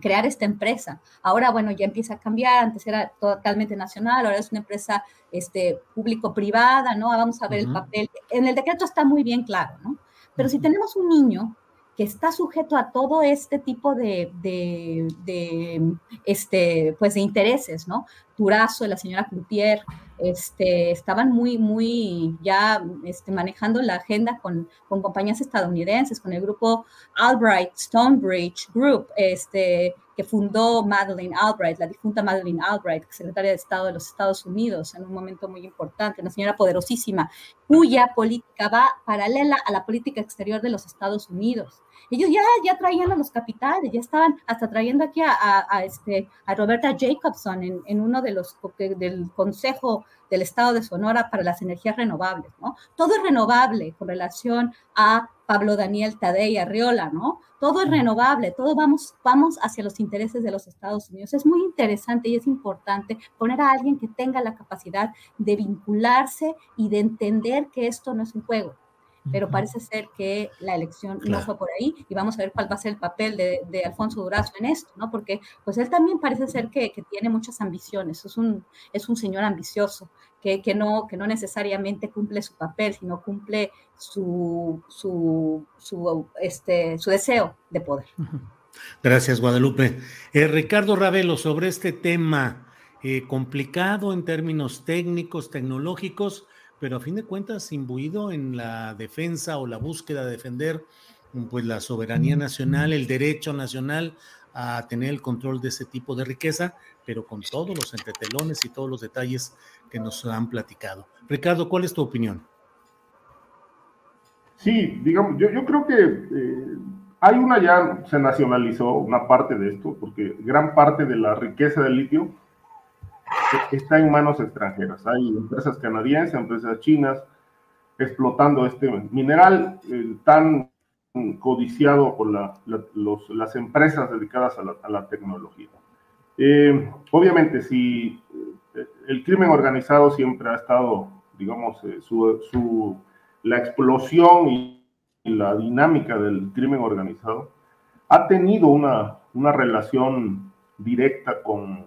crear esta empresa. Ahora, bueno, ya empieza a cambiar, antes era totalmente nacional, ahora es una empresa este, público-privada, ¿no? Vamos a ver el papel. En el decreto está muy bien claro, ¿no? Pero si tenemos un niño que está sujeto a todo este tipo de, de, de, este, pues de intereses, ¿no? Turazo, la señora Cloutier, este, estaban muy, muy ya este, manejando la agenda con, con, compañías estadounidenses, con el grupo Albright Stonebridge Group, este, que fundó Madeleine Albright, la difunta Madeleine Albright, secretaria de Estado de los Estados Unidos, en un momento muy importante, una señora poderosísima, cuya política va paralela a la política exterior de los Estados Unidos. Ellos ya, ya traían a los capitales, ya estaban hasta trayendo aquí a, a, este, a Roberta Jacobson en, en, uno de los del Consejo del Estado de Sonora para las energías renovables, ¿no? Todo es renovable con relación a Pablo Daniel Tadei Arriola, ¿no? Todo es renovable, todo vamos, vamos hacia los intereses de los Estados Unidos. Es muy interesante y es importante poner a alguien que tenga la capacidad de vincularse y de entender que esto no es un juego, pero parece ser que la elección no fue por ahí y vamos a ver cuál va a ser el papel de, Alfonso Durazo en esto, ¿no? Porque pues él también parece ser que, tiene muchas ambiciones, es un, es un señor ambicioso que, que, no, que no necesariamente cumple su papel, sino cumple su, su, su, este, su deseo de poder. Gracias, Guadalupe. Eh, Ricardo Ravelo, sobre este tema eh, complicado en términos técnicos, tecnológicos, pero a fin de cuentas imbuido en la defensa o la búsqueda de defender pues la soberanía nacional, el derecho nacional a tener el control de ese tipo de riqueza, pero con todos los entretelones y todos los detalles que nos han platicado. Ricardo, ¿cuál es tu opinión? Sí, digamos, yo, yo creo que eh, hay una ya, se nacionalizó una parte de esto, porque gran parte de la riqueza del litio está en manos extranjeras. Hay empresas canadienses, empresas chinas explotando este mineral eh, tan codiciado por las empresas dedicadas a la, tecnología. Eh, obviamente, si eh, el crimen organizado siempre ha estado, digamos, su, la explosión y, la dinámica del crimen organizado ha tenido una, una relación directa con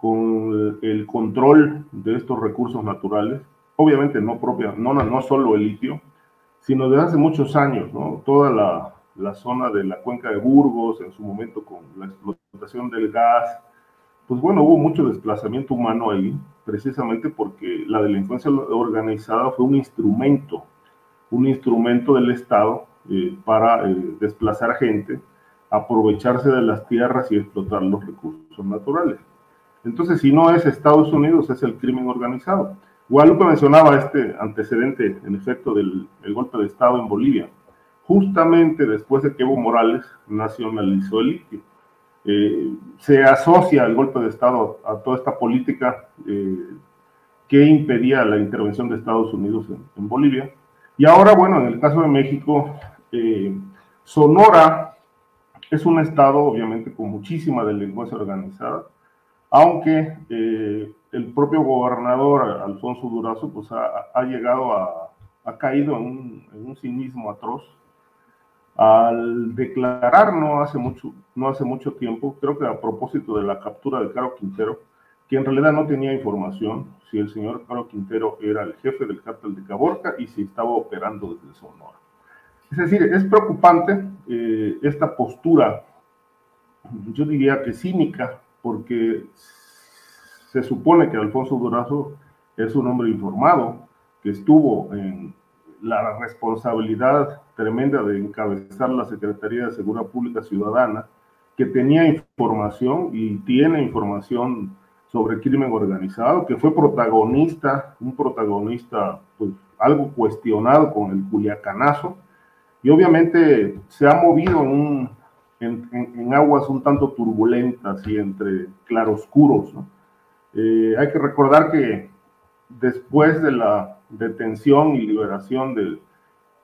con el control de estos recursos naturales, obviamente no propia, no, no solo el litio, sino desde hace muchos años, ¿no? Toda la, la zona de la cuenca de Burgos, en su momento con la explotación del gas, pues bueno, hubo mucho desplazamiento humano ahí, precisamente porque la delincuencia organizada fue un instrumento, un instrumento del Estado eh, para eh, desplazar gente, aprovecharse de las tierras y explotar los recursos naturales. Entonces, si no es Estados Unidos, es el crimen organizado. Guadalupe mencionaba este antecedente, en efecto, del golpe de Estado en Bolivia, justamente después de que Evo Morales nacionalizó el litio. Eh, se asocia el golpe de Estado a toda esta política eh, que impedía la intervención de Estados Unidos en, Bolivia. Y ahora, bueno, en el caso de México, eh, Sonora es un estado, obviamente, con muchísima delincuencia organizada, aunque el propio gobernador Alfonso Durazo pues ha, llegado a, ha caído en un, en un, cinismo atroz al declarar no hace mucho, no hace mucho tiempo, creo que a propósito de la captura de Caro Quintero, que en realidad no tenía información si el señor Caro Quintero era el jefe del cártel de Caborca y si estaba operando desde Sonora. Es decir, es preocupante eh, esta postura, yo diría que cínica, porque se supone que Alfonso Durazo es un hombre informado, que estuvo en la responsabilidad tremenda de encabezar la Secretaría de Seguridad Pública Ciudadana, que tenía información y tiene información sobre crimen organizado, que fue protagonista, un protagonista pues algo cuestionado con el Culiacanazo, y obviamente se ha movido en, en, aguas un tanto turbulentas y entre claroscuros, ¿no? Eh, hay que recordar que después de la detención y liberación del,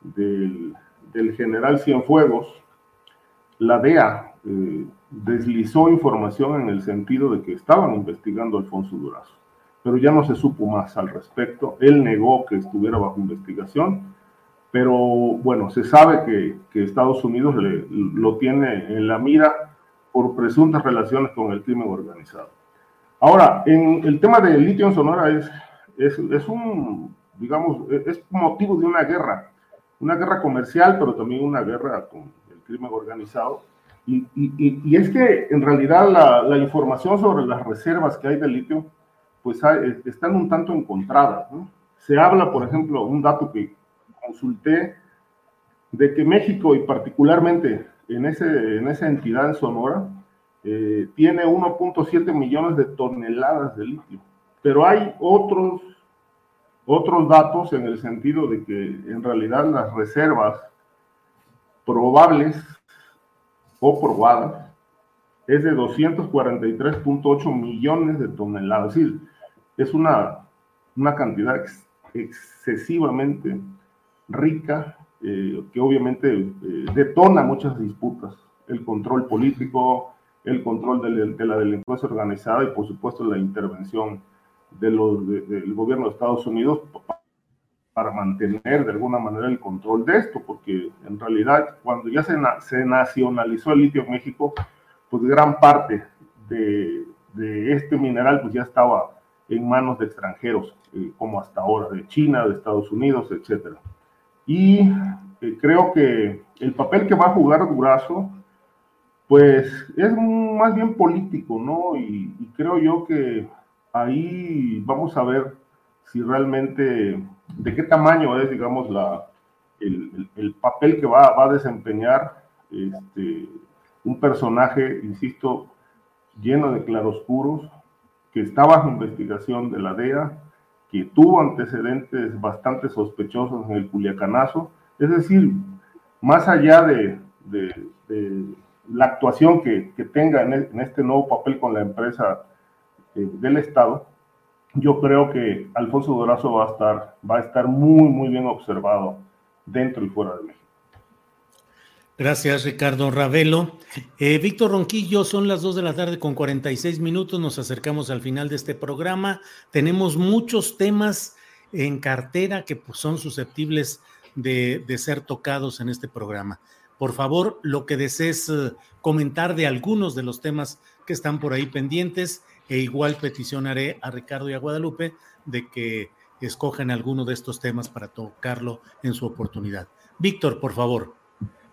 del, general Cienfuegos, la DEA eh, deslizó información en el sentido de que estaban investigando a Alfonso Durazo, pero ya no se supo más al respecto. Él negó que estuviera bajo investigación, pero bueno, se sabe que, que Estados Unidos lo tiene en la mira por presuntas relaciones con el crimen organizado. Ahora, en el tema del litio en Sonora es, es, un, digamos, es motivo de una guerra, una guerra comercial, pero también una guerra con el crimen organizado. Y, y, es que en realidad la, la, información sobre las reservas que hay de litio, pues están un tanto encontradas. Se habla, por ejemplo, un dato que consulté, de que México y particularmente en, ese, en esa entidad en Sonora, eh, tiene 1.7 millones de toneladas de litio. Pero hay otros, otros datos en el sentido de que en realidad las reservas probables o probadas es de 243.8 millones de toneladas. Es decir, es una, una cantidad excesivamente rica eh, que obviamente eh, detona muchas disputas. El control político, el control de, la delincuencia organizada y por supuesto la intervención de los, del gobierno de Estados Unidos para mantener de alguna manera el control de esto, porque en realidad cuando ya se, nacionalizó el litio en México, pues gran parte de, este mineral pues ya estaba en manos de extranjeros, eh, como hasta ahora, de China, de Estados Unidos, etc. Y eh, creo que el papel que va a jugar Durazo pues es más bien político, ¿no? Y, creo yo que ahí vamos a ver si realmente, de qué tamaño es, digamos, la, el, papel que va, a desempeñar este, un personaje, insisto, lleno de claroscuros, que está bajo investigación de la DEA, que tuvo antecedentes bastante sospechosos en el Culiacanazo, es decir, más allá de la actuación que, tenga e, en, este nuevo papel con la empresa eh, del Estado, yo creo que Alfonso Dorazo va a estar, va a estar muy, muy bien observado dentro y fuera de México. Gracias, Ricardo Ravelo. Eh, Víctor Ronquillo, son las 2 de la tarde con 46 minutos. Nos acercamos al final de este programa. Tenemos muchos temas en cartera que pues, son susceptibles de, ser tocados en este programa por favor, lo que desees eh, comentar de algunos de los temas que están por ahí pendientes, e igual peticionaré a Ricardo y a Guadalupe de que escojan alguno de estos temas para tocarlo en su oportunidad. Víctor, por favor.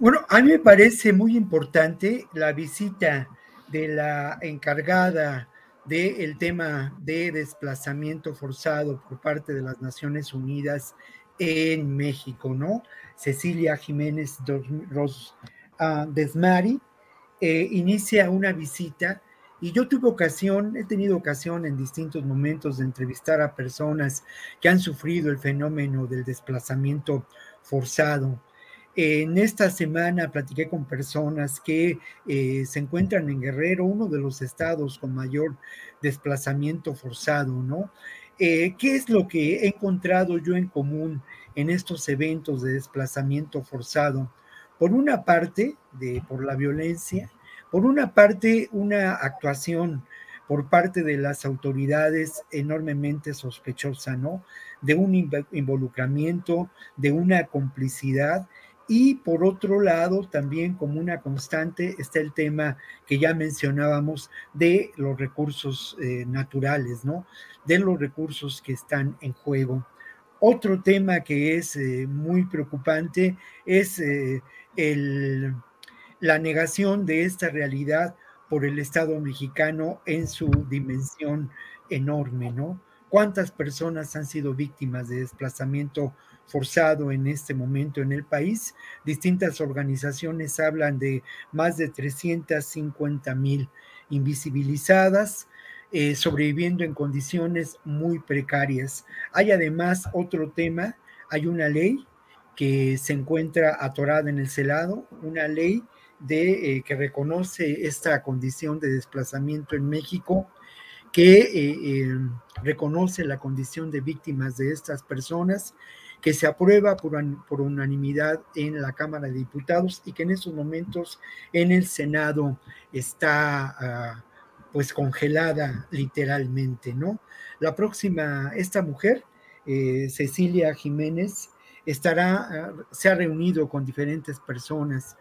Bueno, a mí me parece muy importante la visita de la encargada del tema de desplazamiento forzado por parte de las Naciones Unidas en México, ¿no? Cecilia Jiménez ah, Desmari eh, inicia una visita y yo tuve ocasión, he tenido ocasión en distintos momentos de entrevistar a personas que han sufrido el fenómeno del desplazamiento forzado. En esta semana platiqué con personas que eh, se encuentran en Guerrero, uno de los estados con mayor desplazamiento forzado, ¿no? Eh, ¿Qué es lo que he encontrado yo en común en estos eventos de desplazamiento forzado? Por una parte, de, por la violencia, por una parte, una actuación por parte de las autoridades enormemente sospechosa, ¿no? De un involucramiento, de una complicidad y por otro lado, también como una constante está el tema que ya mencionábamos de los recursos eh, naturales, ¿no? De los recursos que están en juego. Otro tema que es eh, muy preocupante es eh, el la negación de esta realidad por el Estado mexicano en su dimensión enorme, ¿no? ¿Cuántas personas han sido víctimas de desplazamiento forzado en este momento en el país? Distintas organizaciones hablan de más de 350 mil invisibilizadas, eh, sobreviviendo en condiciones muy precarias. Hay además otro tema, hay una ley que se encuentra atorada en el celado, una ley de, eh, que reconoce esta condición de desplazamiento en México, que eh, reconoce la condición de víctimas de estas personas, que se aprueba por, unanimidad en la Cámara de Diputados y que en estos momentos en el Senado está ah, pues congelada literalmente, ¿no? La próxima, esta mujer, Cecilia Jiménez, estará, ah, se ha reunido con diferentes personas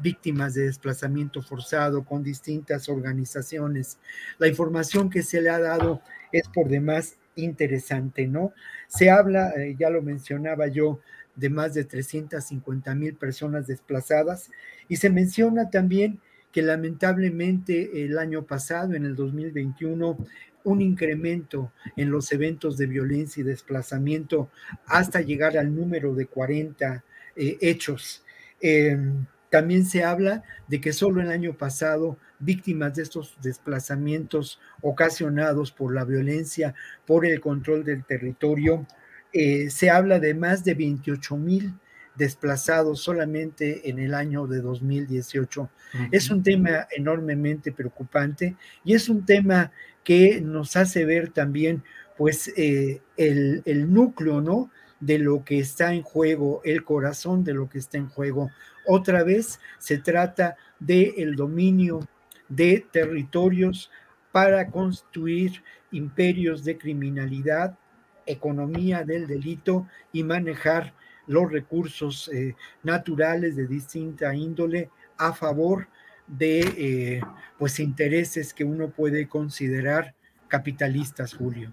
víctimas de desplazamiento forzado con distintas organizaciones. La información que se le ha dado es por demás interesante, ¿no? Se habla, eh, ya lo mencionaba yo, de más de 350 mil personas desplazadas y se menciona también que lamentablemente el año pasado, en el 2021, un incremento en los eventos de violencia y desplazamiento hasta llegar al número de 40 eh, hechos. Em, también se habla de que solo el año pasado víctimas de estos desplazamientos ocasionados por la violencia, por el control del territorio, eh, se habla de más de 28 mil desplazados solamente en el año de 2018. Es un tema enormemente preocupante y es un tema que nos hace ver también pues eh, el, el núcleo, ¿no? de lo que está en juego, el corazón de lo que está en juego. Otra vez se trata del el dominio de territorios para construir imperios de criminalidad, economía del delito y manejar los recursos eh, naturales de distinta índole a favor de eh, pues intereses que uno puede considerar capitalistas, Julio.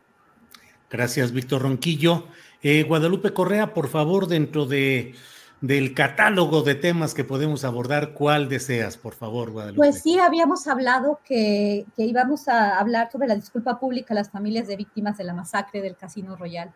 Gracias, Víctor Ronquillo. Eh, Guadalupe Correa, por favor, dentro de del catálogo de temas que podemos abordar, ¿cuál deseas, por favor, Guadalupe? Pues sí, habíamos hablado que, que, íbamos a hablar sobre la disculpa pública a las familias de víctimas de la masacre del Casino Royal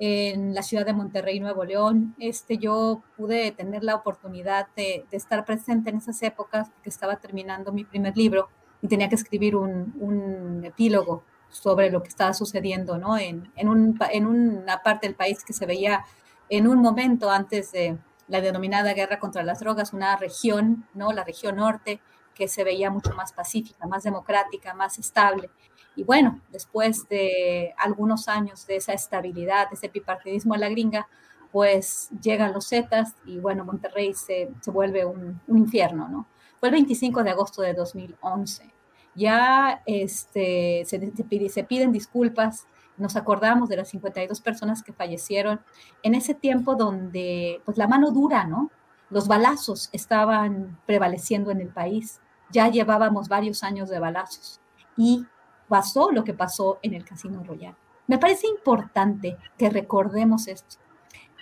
en la ciudad de Monterrey, Nuevo León. Este, yo pude tener la oportunidad de, de estar presente en esas épocas porque estaba terminando mi primer libro y tenía que escribir un, un epílogo sobre lo que estaba sucediendo ¿no? en, en, un, en una parte del país que se veía en un momento antes de la denominada guerra contra las drogas, una región, ¿no? la región norte, que se veía mucho más pacífica, más democrática, más estable. Y bueno, después de algunos años de esa estabilidad, de ese bipartidismo a la gringa, pues llegan los Zetas y bueno, Monterrey se, se vuelve un, un, infierno, ¿no? Fue el 25 de agosto de 2011 ya este, se, se, piden disculpas, nos acordamos de las 52 personas que fallecieron en ese tiempo donde pues la mano dura, ¿no? Los balazos estaban prevaleciendo en el país. Ya llevábamos varios años de balazos y pasó lo que pasó en el Casino Royal. Me parece importante que recordemos esto.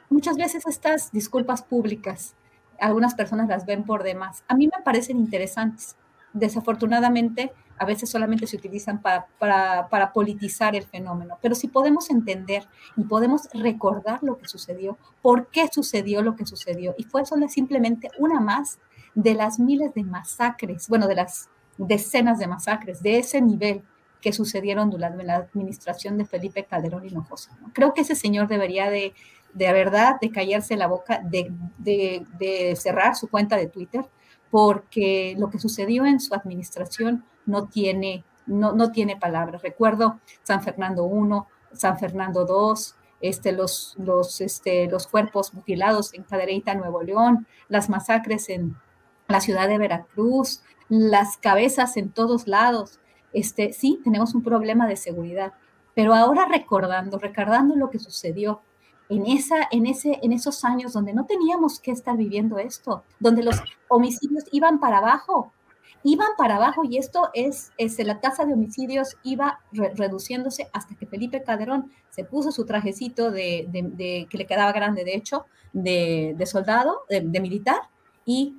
Muchas veces estas disculpas públicas algunas personas las ven por demás. A mí me parecen interesantes. Desafortunadamente, a veces solamente se utilizan para, para, politizar el fenómeno, pero si podemos entender y podemos recordar lo que sucedió, por qué sucedió lo que sucedió, y fue solo simplemente una más de las miles de masacres, bueno, de las decenas de masacres de ese nivel que sucedieron durante la administración de Felipe Calderón Hinojosa. Creo que ese señor debería de, de verdad, de callarse la boca, de, de, de cerrar su cuenta de Twitter, porque lo que sucedió en su administración no tiene, no, no tiene palabras. Recuerdo San Fernando I, San Fernando II, este, los, los, este, los cuerpos mutilados en Cadereyta, Nuevo León, las masacres en la ciudad de Veracruz, las cabezas en todos lados. Este, sí, tenemos un problema de seguridad, pero ahora recordando, recordando lo que sucedió en, esa, en, ese, en esos años donde no teníamos que estar viviendo esto, donde los homicidios iban para abajo, iban para abajo y esto es, es la tasa de homicidios iba reduciéndose hasta que Felipe Calderón se puso su trajecito de, que le quedaba grande, de hecho, de, soldado, de, militar, y,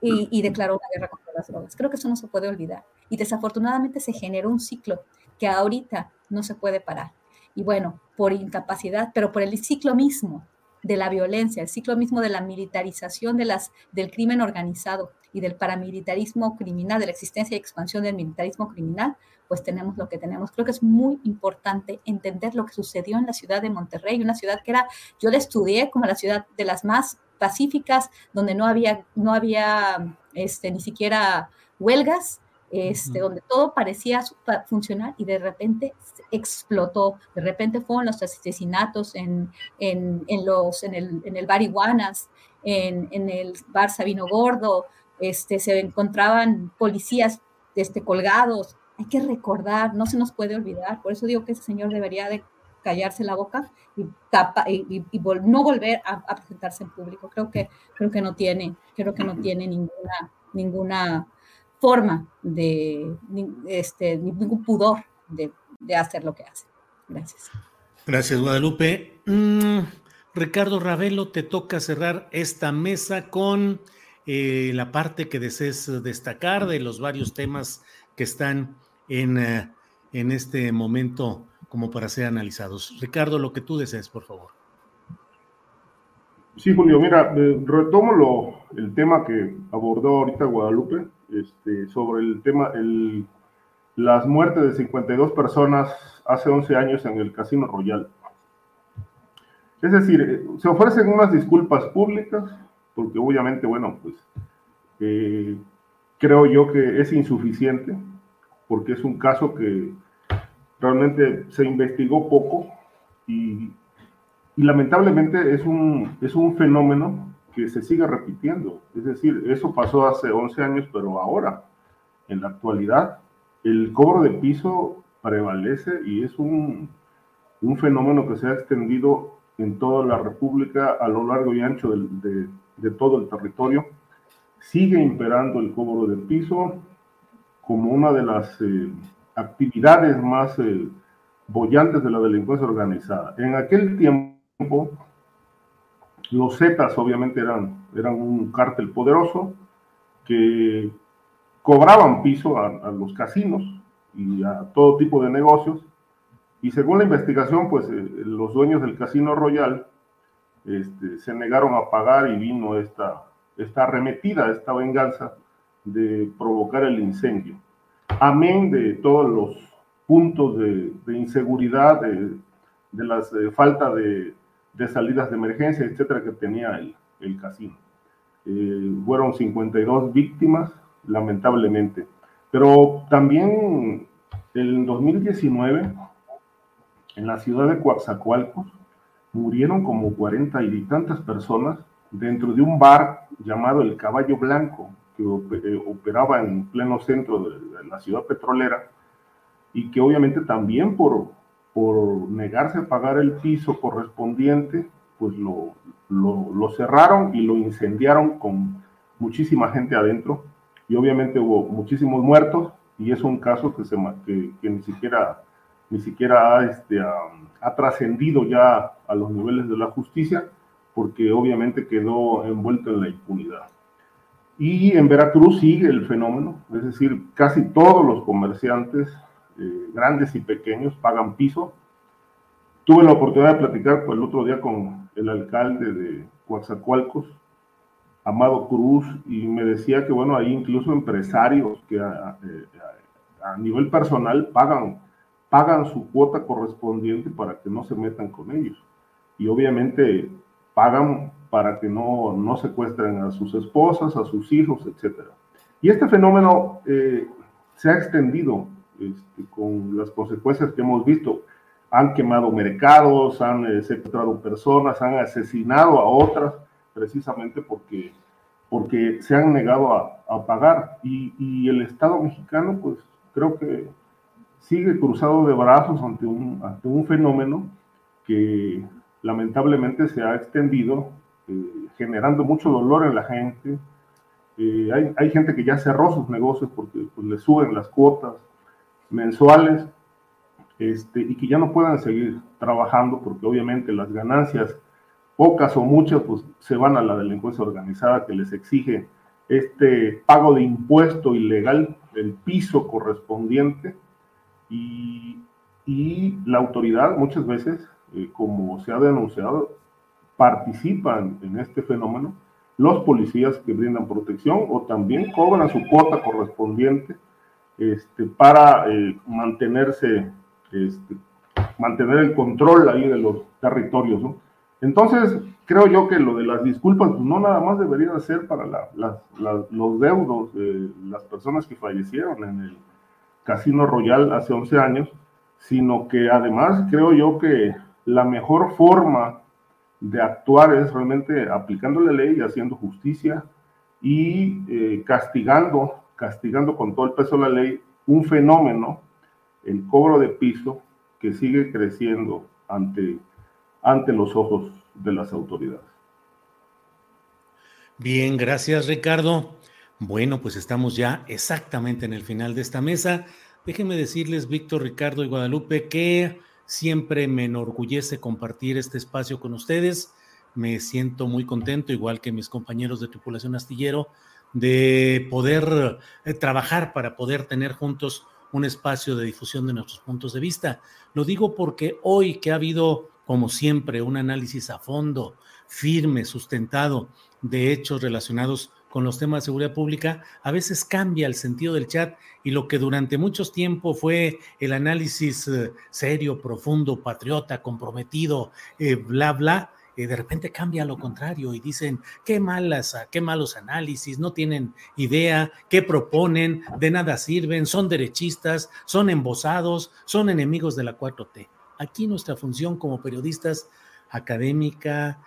y, y, declaró una guerra contra las drogas. Creo que eso no se puede olvidar. Y desafortunadamente se generó un ciclo que ahorita no se puede parar. Y bueno, por incapacidad, pero por el ciclo mismo de la violencia, el ciclo mismo de la militarización de las, del crimen organizado y del paramilitarismo criminal, de la existencia y expansión del militarismo criminal, pues tenemos lo que tenemos. Creo que es muy importante entender lo que sucedió en la ciudad de Monterrey, una ciudad que era, yo la estudié como la ciudad de las más pacíficas, donde no había, no había este, ni siquiera huelgas, este, donde todo parecía funcionar y de repente explotó. De repente fueron los asesinatos en, en, en los, en, el, en el bar Iguanas, en, en, el bar Sabino Gordo, este, se encontraban policías este, colgados. Hay que recordar, no se nos puede olvidar. Por eso digo que ese señor debería de callarse la boca y, tapa, y, no volver a, a, presentarse en público. Creo que, creo que no tiene, creo que no tiene ninguna, ninguna forma de, este, ningún pudor de, de, hacer lo que hace. Gracias. Gracias, Guadalupe. Mm, Ricardo Ravelo, te toca cerrar esta mesa con eh, la parte que desees destacar de los varios temas que están en, eh, en este momento como para ser analizados. Ricardo, lo que tú desees, por favor. Sí, Julio, mira, eh, retomo lo, el tema que abordó ahorita Guadalupe este, sobre el tema, el, las muertes de 52 personas hace 11 años en el Casino Royal. Es decir, eh, se ofrecen unas disculpas públicas, porque obviamente, bueno, pues eh, creo yo que es insuficiente, porque es un caso que realmente se investigó poco y, y lamentablemente es un, es un fenómeno que se siga repitiendo. Es decir, eso pasó hace 11 años, pero ahora, en la actualidad, el cobro de piso prevalece y es un, un fenómeno que se ha extendido en toda la República a lo largo y ancho de, de, todo el territorio. Sigue imperando el cobro de piso como una de las eh, actividades más eh, bollantes de la delincuencia organizada. En aquel tiempo, los Zetas obviamente eran, eran un cártel poderoso que cobraban piso a, los casinos y a todo tipo de negocios. Y según la investigación, pues eh, los dueños del Casino Royal este, se negaron a pagar y vino esta, esta arremetida, esta venganza de provocar el incendio. Amén de todos los puntos de, inseguridad, de, de la falta de, de salidas de emergencia, etcétera, que tenía el, el casino. Eh, fueron 52 víctimas, lamentablemente. Pero también en 2019, en la ciudad de Coaxacualcos, murieron como 40 y tantas personas dentro de un bar llamado El Caballo Blanco, que eh, operaba en pleno centro de la ciudad petrolera y que obviamente también por, por negarse a pagar el piso correspondiente, pues lo, lo, cerraron y lo incendiaron con muchísima gente adentro. Y obviamente hubo muchísimos muertos y es un caso que, se, que, que ni siquiera, ni siquiera este, ha, trascendido ya a los niveles de la justicia, porque obviamente quedó envuelto en la impunidad. Y en Veracruz sigue el fenómeno, es decir, casi todos los comerciantes, eh, grandes y pequeños, pagan piso. Tuve la oportunidad de platicar pues, el otro día con el alcalde de Coatzacoalcos, Amado Cruz, y me decía que, bueno, hay incluso empresarios que a, a nivel personal pagan, pagan su cuota correspondiente para que no se metan con ellos. Y obviamente pagan para que no, no secuestren a sus esposas, a sus hijos, etc. Y este fenómeno eh, se ha extendido este, con las consecuencias que hemos visto. Han quemado mercados, han eh, secuestrado personas, han asesinado a otras, precisamente porque, porque se han negado a, a pagar. Y, y, el Estado mexicano, pues creo que sigue cruzado de brazos ante un, ante un fenómeno que lamentablemente se ha extendido, eh, generando mucho dolor en la gente. Eh, hay, hay, gente que ya cerró sus negocios porque pues, le suben las cuotas mensuales este, y que ya no puedan seguir trabajando porque obviamente las ganancias, pocas o muchas, pues se van a la delincuencia organizada que les exige este pago de impuesto ilegal, el piso correspondiente, y, y la autoridad muchas veces eh, como se ha denunciado, participan en este fenómeno los policías que brindan protección o también cobran su cuota correspondiente este, para eh, mantenerse, este, mantener el control ahí de los territorios. ¿no? Entonces, creo yo que lo de las disculpas pues, no nada más debería ser para la, la, los deudos de las personas que fallecieron en el Casino Royal hace 11 años, sino que además creo yo que la mejor forma de actuar es realmente aplicando la ley y haciendo justicia y eh, castigando, castigando con todo el peso de la ley un fenómeno, el cobro de piso, que sigue creciendo ante, ante los ojos de las autoridades. Bien, gracias Ricardo. Bueno, pues estamos ya exactamente en el final de esta mesa. Déjenme decirles, Víctor, Ricardo y Guadalupe, que Siempre me enorgullece compartir este espacio con ustedes. Me siento muy contento, igual que mis compañeros de tripulación astillero, de poder eh, trabajar para poder tener juntos un espacio de difusión de nuestros puntos de vista. Lo digo porque hoy que ha habido, como siempre, un análisis a fondo, firme, sustentado de hechos relacionados con los temas de seguridad pública, a veces cambia el sentido del chat y lo que durante mucho tiempo fue el análisis eh, serio, profundo, patriota, comprometido, eh, bla, bla, eh, de repente cambia lo contrario y dicen, qué malas, qué malos análisis, no tienen idea, qué proponen, de nada sirven, son derechistas, son embosados, son enemigos de la 4T. Aquí nuestra función como periodistas académica,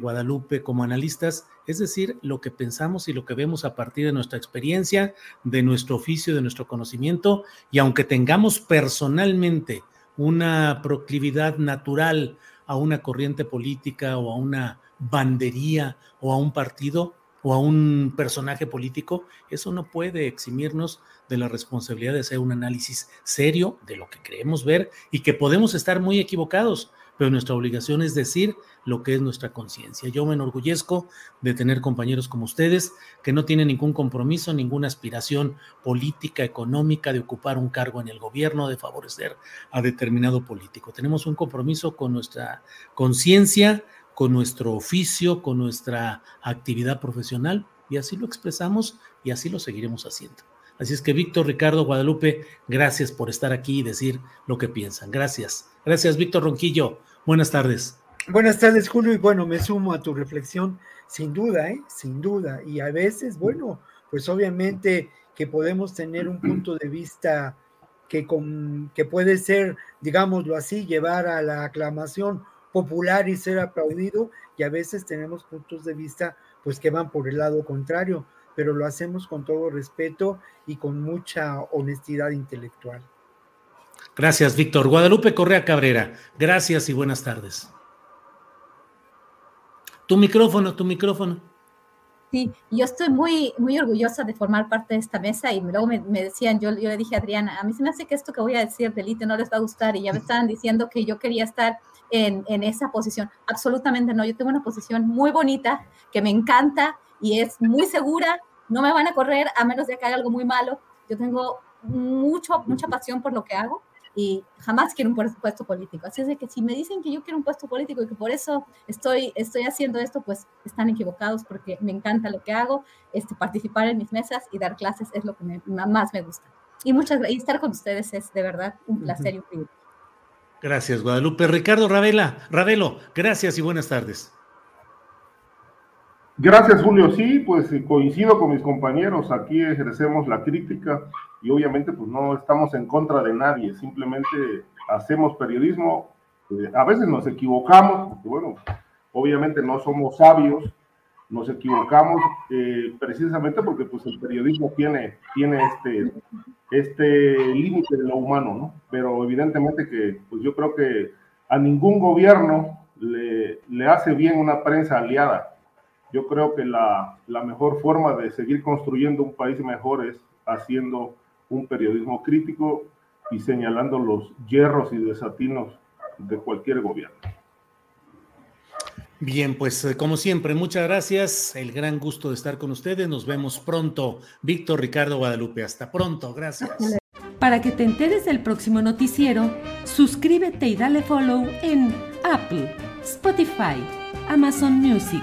Guadalupe, como analistas, es decir, lo que pensamos y lo que vemos a partir de nuestra experiencia, de nuestro oficio, de nuestro conocimiento, y aunque tengamos personalmente una proclividad natural a una corriente política o a una bandería o a un partido o a un personaje político, eso no puede eximirnos de la responsabilidad de hacer un análisis serio de lo que creemos ver y que podemos estar muy equivocados, pero nuestra obligación es decir lo que es nuestra conciencia. Yo me enorgullezco de tener compañeros como ustedes que no tienen ningún compromiso, ninguna aspiración política, económica de ocupar un cargo en el gobierno, de favorecer a determinado político. Tenemos un compromiso con nuestra conciencia, con nuestro oficio, con nuestra actividad profesional y así lo expresamos y así lo seguiremos haciendo. Así es que Víctor, Ricardo, Guadalupe, gracias por estar aquí y decir lo que piensan. Gracias. Gracias, Víctor Ronquillo. Buenas tardes. Buenas tardes, Julio, y bueno, me sumo a tu reflexión, sin duda, ¿eh? sin duda, y a veces, bueno, pues obviamente que podemos tener un punto de vista que, con, que puede ser, digámoslo así, llevar a la aclamación popular y ser aplaudido, y a veces tenemos puntos de vista pues que van por el lado contrario, pero lo hacemos con todo respeto y con mucha honestidad intelectual. Gracias, Víctor. Guadalupe Correa Cabrera, gracias y buenas tardes. Tu micrófono, tu micrófono. Sí, yo estoy muy, muy orgullosa de formar parte de esta mesa y luego me, decían, yo, yo le dije a Adriana, a mí se me hace que esto que voy a decir delite no les va a gustar y ya me estaban diciendo que yo quería estar en, en esa posición. Absolutamente no, yo tengo una posición muy bonita que me encanta y es muy segura, no me van a correr a menos de que haga algo muy malo. Yo tengo mucho, mucha pasión por lo que hago y jamás quiero un puesto político. Así es de que si me dicen que yo quiero un puesto político y que por eso estoy, estoy haciendo esto, pues están equivocados porque me encanta lo que hago. Este, participar en mis mesas y dar clases es lo que más me gusta. Y muchas y estar con ustedes es de verdad un placer y un privilegio. Gracias, Guadalupe. Ricardo Ravela, Ravelo, gracias y buenas tardes. Gracias, Julio. Sí, pues coincido con mis compañeros. Aquí ejercemos la crítica y obviamente pues no estamos en contra de nadie, simplemente hacemos periodismo. Eh, a veces nos equivocamos, porque bueno, obviamente no somos sabios, nos equivocamos eh, precisamente porque pues el periodismo tiene, tiene este, este límite de lo humano, ¿no? Pero evidentemente que pues yo creo que a ningún gobierno le, le hace bien una prensa aliada yo creo que la, la, mejor forma de seguir construyendo un país mejor es haciendo un periodismo crítico y señalando los hierros y desatinos de cualquier gobierno. Bien, pues eh, como siempre, muchas gracias. El gran gusto de estar con ustedes. Nos vemos pronto. Víctor Ricardo Guadalupe, hasta pronto. Gracias. Para que te enteres del próximo noticiero, suscríbete y dale follow en Apple, Spotify, Amazon Music,